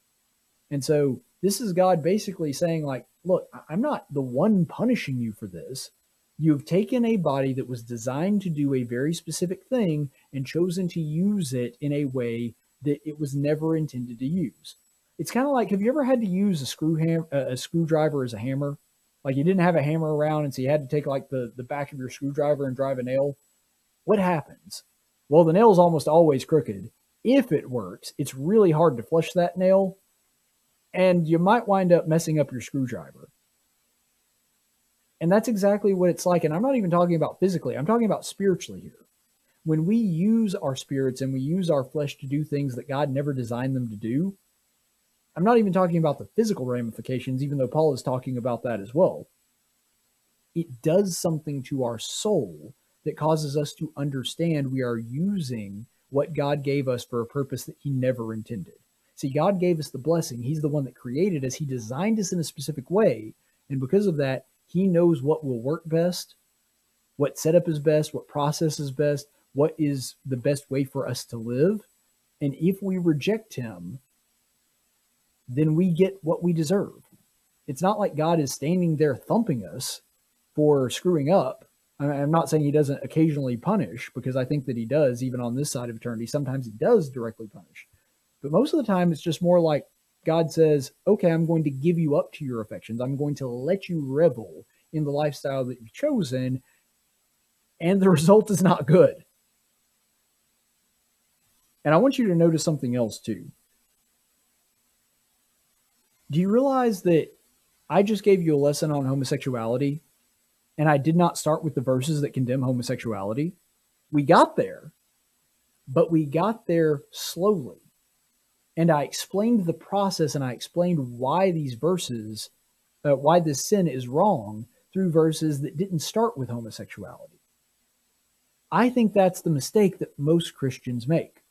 And so this is God basically saying, like, look, I'm not the one punishing you for this. You've taken a body that was designed to do a very specific thing and chosen to use it in a way that it was never intended to use. It's kind of like have you ever had to use a screw ham a screwdriver as a hammer? Like you didn't have a hammer around and so you had to take like the, the back of your screwdriver and drive a nail. What happens? Well, the nail's almost always crooked. If it works, it's really hard to flush that nail, and you might wind up messing up your screwdriver. And that's exactly what it's like. And I'm not even talking about physically, I'm talking about spiritually here. When we use our spirits and we use our flesh to do things that God never designed them to do, I'm not even talking about the physical ramifications, even though Paul is talking about that as well. It does something to our soul that causes us to understand we are using what God gave us for a purpose that He never intended. See, God gave us the blessing. He's the one that created us. He designed us in a specific way. And because of that, He knows what will work best, what setup is best, what process is best, what is the best way for us to live. And if we reject Him, then we get what we deserve. It's not like God is standing there thumping us for screwing up I'm not saying he doesn't occasionally punish because I think that he does, even on this side of eternity. Sometimes he does directly punish. But most of the time, it's just more like God says, okay, I'm going to give you up to your affections. I'm going to let you revel in the lifestyle that you've chosen. And the result is not good. And I want you to notice something else too. Do you realize that I just gave you a lesson on homosexuality and I did not start with the verses that condemn homosexuality. We got there, but we got there slowly. And I explained the process and I explained why these verses, uh, why this sin is wrong through verses that didn't start with homosexuality. I think that's the mistake that most Christians make.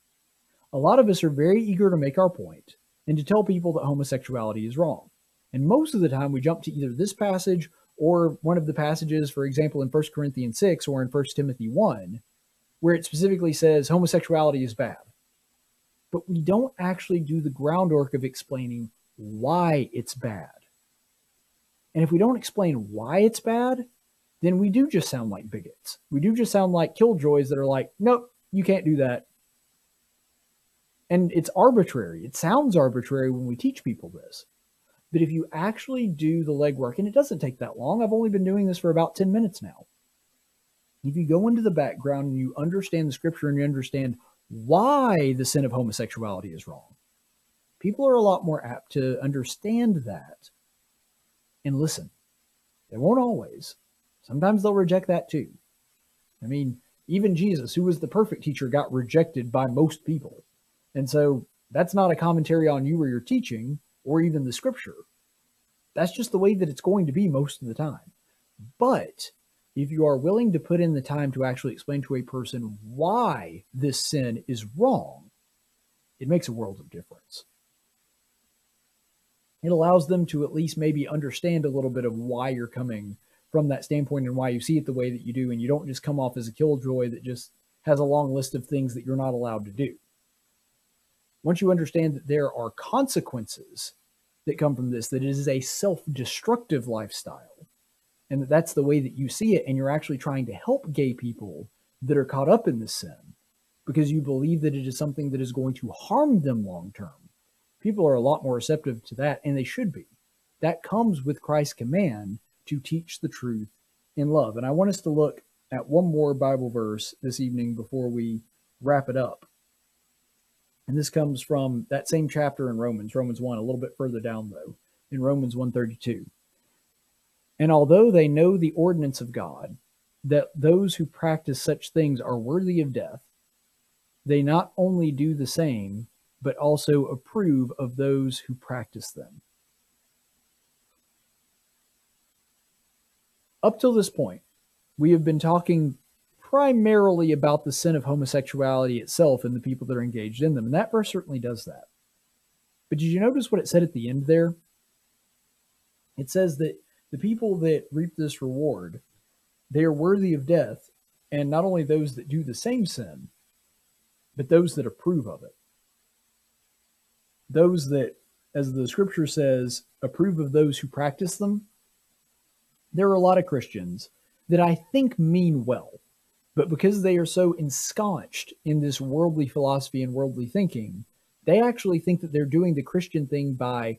A lot of us are very eager to make our point and to tell people that homosexuality is wrong. And most of the time we jump to either this passage or one of the passages, for example, in 1 Corinthians 6 or in 1 Timothy 1, where it specifically says homosexuality is bad. But we don't actually do the groundwork of explaining why it's bad. And if we don't explain why it's bad, then we do just sound like bigots. We do just sound like killjoys that are like, nope, you can't do that. And it's arbitrary. It sounds arbitrary when we teach people this. But if you actually do the legwork, and it doesn't take that long, I've only been doing this for about 10 minutes now. If you go into the background and you understand the scripture and you understand why the sin of homosexuality is wrong, people are a lot more apt to understand that and listen. They won't always. Sometimes they'll reject that too. I mean, even Jesus, who was the perfect teacher, got rejected by most people. And so that's not a commentary on you or your teaching or even the scripture. That's just the way that it's going to be most of the time. But if you are willing to put in the time to actually explain to a person why this sin is wrong, it makes a world of difference. It allows them to at least maybe understand a little bit of why you're coming from that standpoint and why you see it the way that you do. And you don't just come off as a killjoy that just has a long list of things that you're not allowed to do. Once you understand that there are consequences that come from this, that it is a self destructive lifestyle, and that that's the way that you see it, and you're actually trying to help gay people that are caught up in this sin because you believe that it is something that is going to harm them long term. People are a lot more receptive to that, and they should be. That comes with Christ's command to teach the truth in love. And I want us to look at one more Bible verse this evening before we wrap it up. And this comes from that same chapter in Romans, Romans 1, a little bit further down though, in Romans 132. And although they know the ordinance of God, that those who practice such things are worthy of death, they not only do the same, but also approve of those who practice them. Up till this point, we have been talking primarily about the sin of homosexuality itself and the people that are engaged in them. And that verse certainly does that. But did you notice what it said at the end there? It says that the people that reap this reward, they are worthy of death, and not only those that do the same sin, but those that approve of it. Those that, as the scripture says, approve of those who practice them. There are a lot of Christians that I think mean well but because they are so ensconced in this worldly philosophy and worldly thinking, they actually think that they're doing the Christian thing by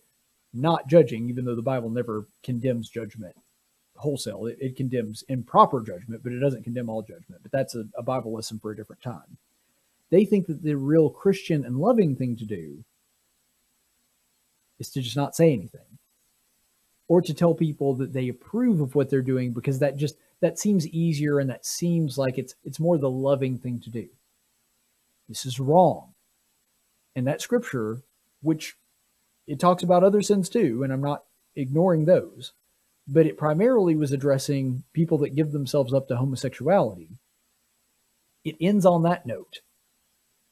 not judging, even though the Bible never condemns judgment wholesale. It, it condemns improper judgment, but it doesn't condemn all judgment. But that's a, a Bible lesson for a different time. They think that the real Christian and loving thing to do is to just not say anything or to tell people that they approve of what they're doing because that just that seems easier and that seems like it's it's more the loving thing to do. This is wrong. And that scripture, which it talks about other sins too, and I'm not ignoring those, but it primarily was addressing people that give themselves up to homosexuality. It ends on that note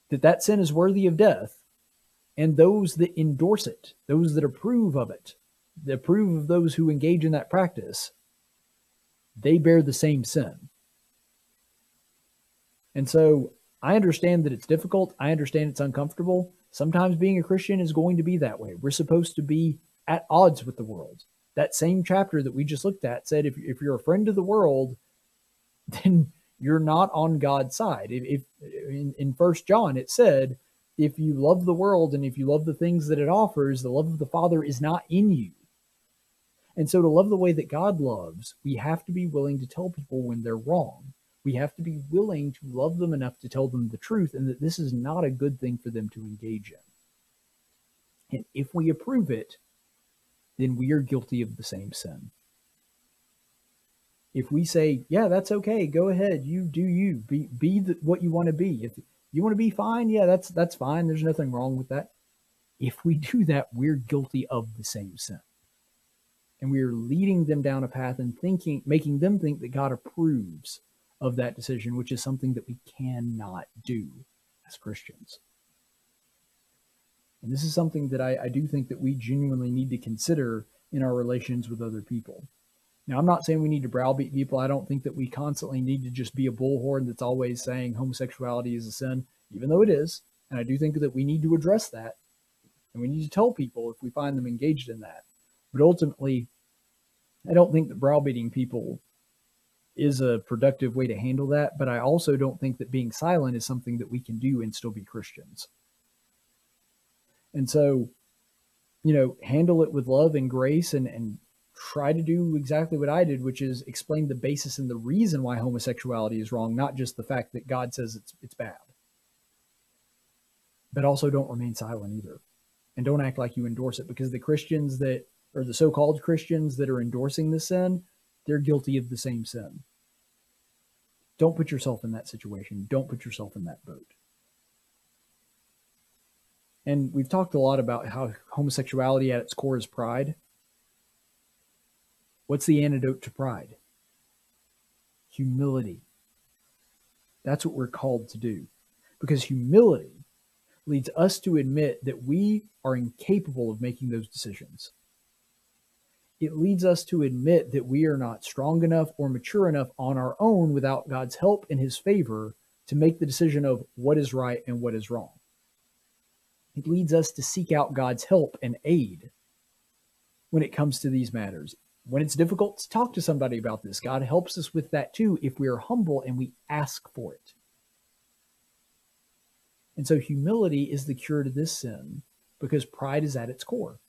that that sin is worthy of death, and those that endorse it, those that approve of it, approve of those who engage in that practice, they bear the same sin. And so I understand that it's difficult. I understand it's uncomfortable. Sometimes being a Christian is going to be that way. We're supposed to be at odds with the world. That same chapter that we just looked at said if, if you're a friend of the world, then you're not on God's side. If, if in, in First John it said, if you love the world and if you love the things that it offers, the love of the Father is not in you. And so, to love the way that God loves, we have to be willing to tell people when they're wrong. We have to be willing to love them enough to tell them the truth and that this is not a good thing for them to engage in. And if we approve it, then we are guilty of the same sin. If we say, "Yeah, that's okay. Go ahead. You do you. Be be the, what you want to be. If you want to be fine, yeah, that's that's fine. There's nothing wrong with that." If we do that, we're guilty of the same sin and we are leading them down a path and thinking, making them think that God approves of that decision, which is something that we cannot do as Christians. And this is something that I, I do think that we genuinely need to consider in our relations with other people. Now, I'm not saying we need to browbeat people. I don't think that we constantly need to just be a bullhorn that's always saying homosexuality is a sin, even though it is. And I do think that we need to address that. And we need to tell people if we find them engaged in that. But ultimately, I don't think that browbeating people is a productive way to handle that. But I also don't think that being silent is something that we can do and still be Christians. And so, you know, handle it with love and grace and, and try to do exactly what I did, which is explain the basis and the reason why homosexuality is wrong, not just the fact that God says it's it's bad. But also don't remain silent either. And don't act like you endorse it because the Christians that or the so-called Christians that are endorsing the sin, they're guilty of the same sin. Don't put yourself in that situation. Don't put yourself in that boat. And we've talked a lot about how homosexuality at its core is pride. What's the antidote to pride? Humility. That's what we're called to do. Because humility leads us to admit that we are incapable of making those decisions. It leads us to admit that we are not strong enough or mature enough on our own without God's help and his favor to make the decision of what is right and what is wrong. It leads us to seek out God's help and aid when it comes to these matters. When it's difficult to talk to somebody about this, God helps us with that too if we are humble and we ask for it. And so humility is the cure to this sin because pride is at its core.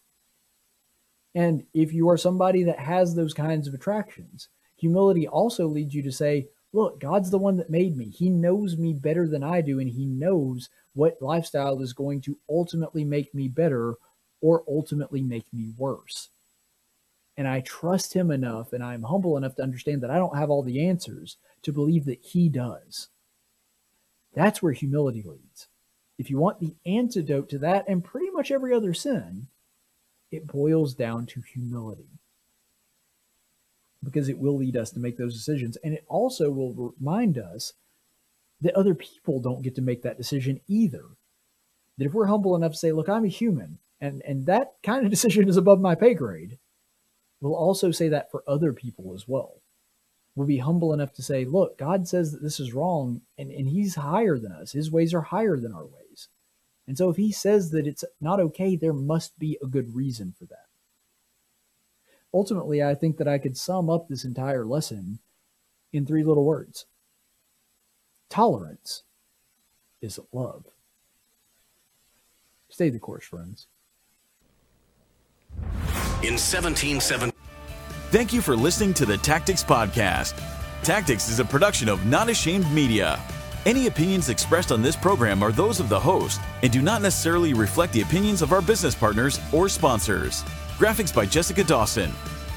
And if you are somebody that has those kinds of attractions, humility also leads you to say, look, God's the one that made me. He knows me better than I do, and He knows what lifestyle is going to ultimately make me better or ultimately make me worse. And I trust Him enough and I'm humble enough to understand that I don't have all the answers to believe that He does. That's where humility leads. If you want the antidote to that and pretty much every other sin, it boils down to humility because it will lead us to make those decisions. And it also will remind us that other people don't get to make that decision either. That if we're humble enough to say, look, I'm a human, and, and that kind of decision is above my pay grade, we'll also say that for other people as well. We'll be humble enough to say, look, God says that this is wrong, and, and He's higher than us. His ways are higher than our ways. And so if He says that it's not okay, there must be a good reason for that ultimately, I think that I could sum up this entire lesson in three little words tolerance is love. Stay the course, friends. In 1770. Thank you for listening to the Tactics Podcast. Tactics is a production of Not Ashamed Media. Any opinions expressed on this program are those of the host and do not necessarily reflect the opinions of our business partners or sponsors. Graphics by Jessica Dawson.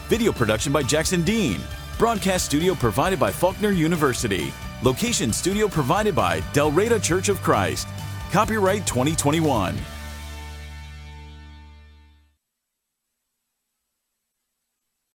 Video production by Jackson Dean. Broadcast studio provided by Faulkner University. Location studio provided by Dalraida Church of Christ. Copyright 2021.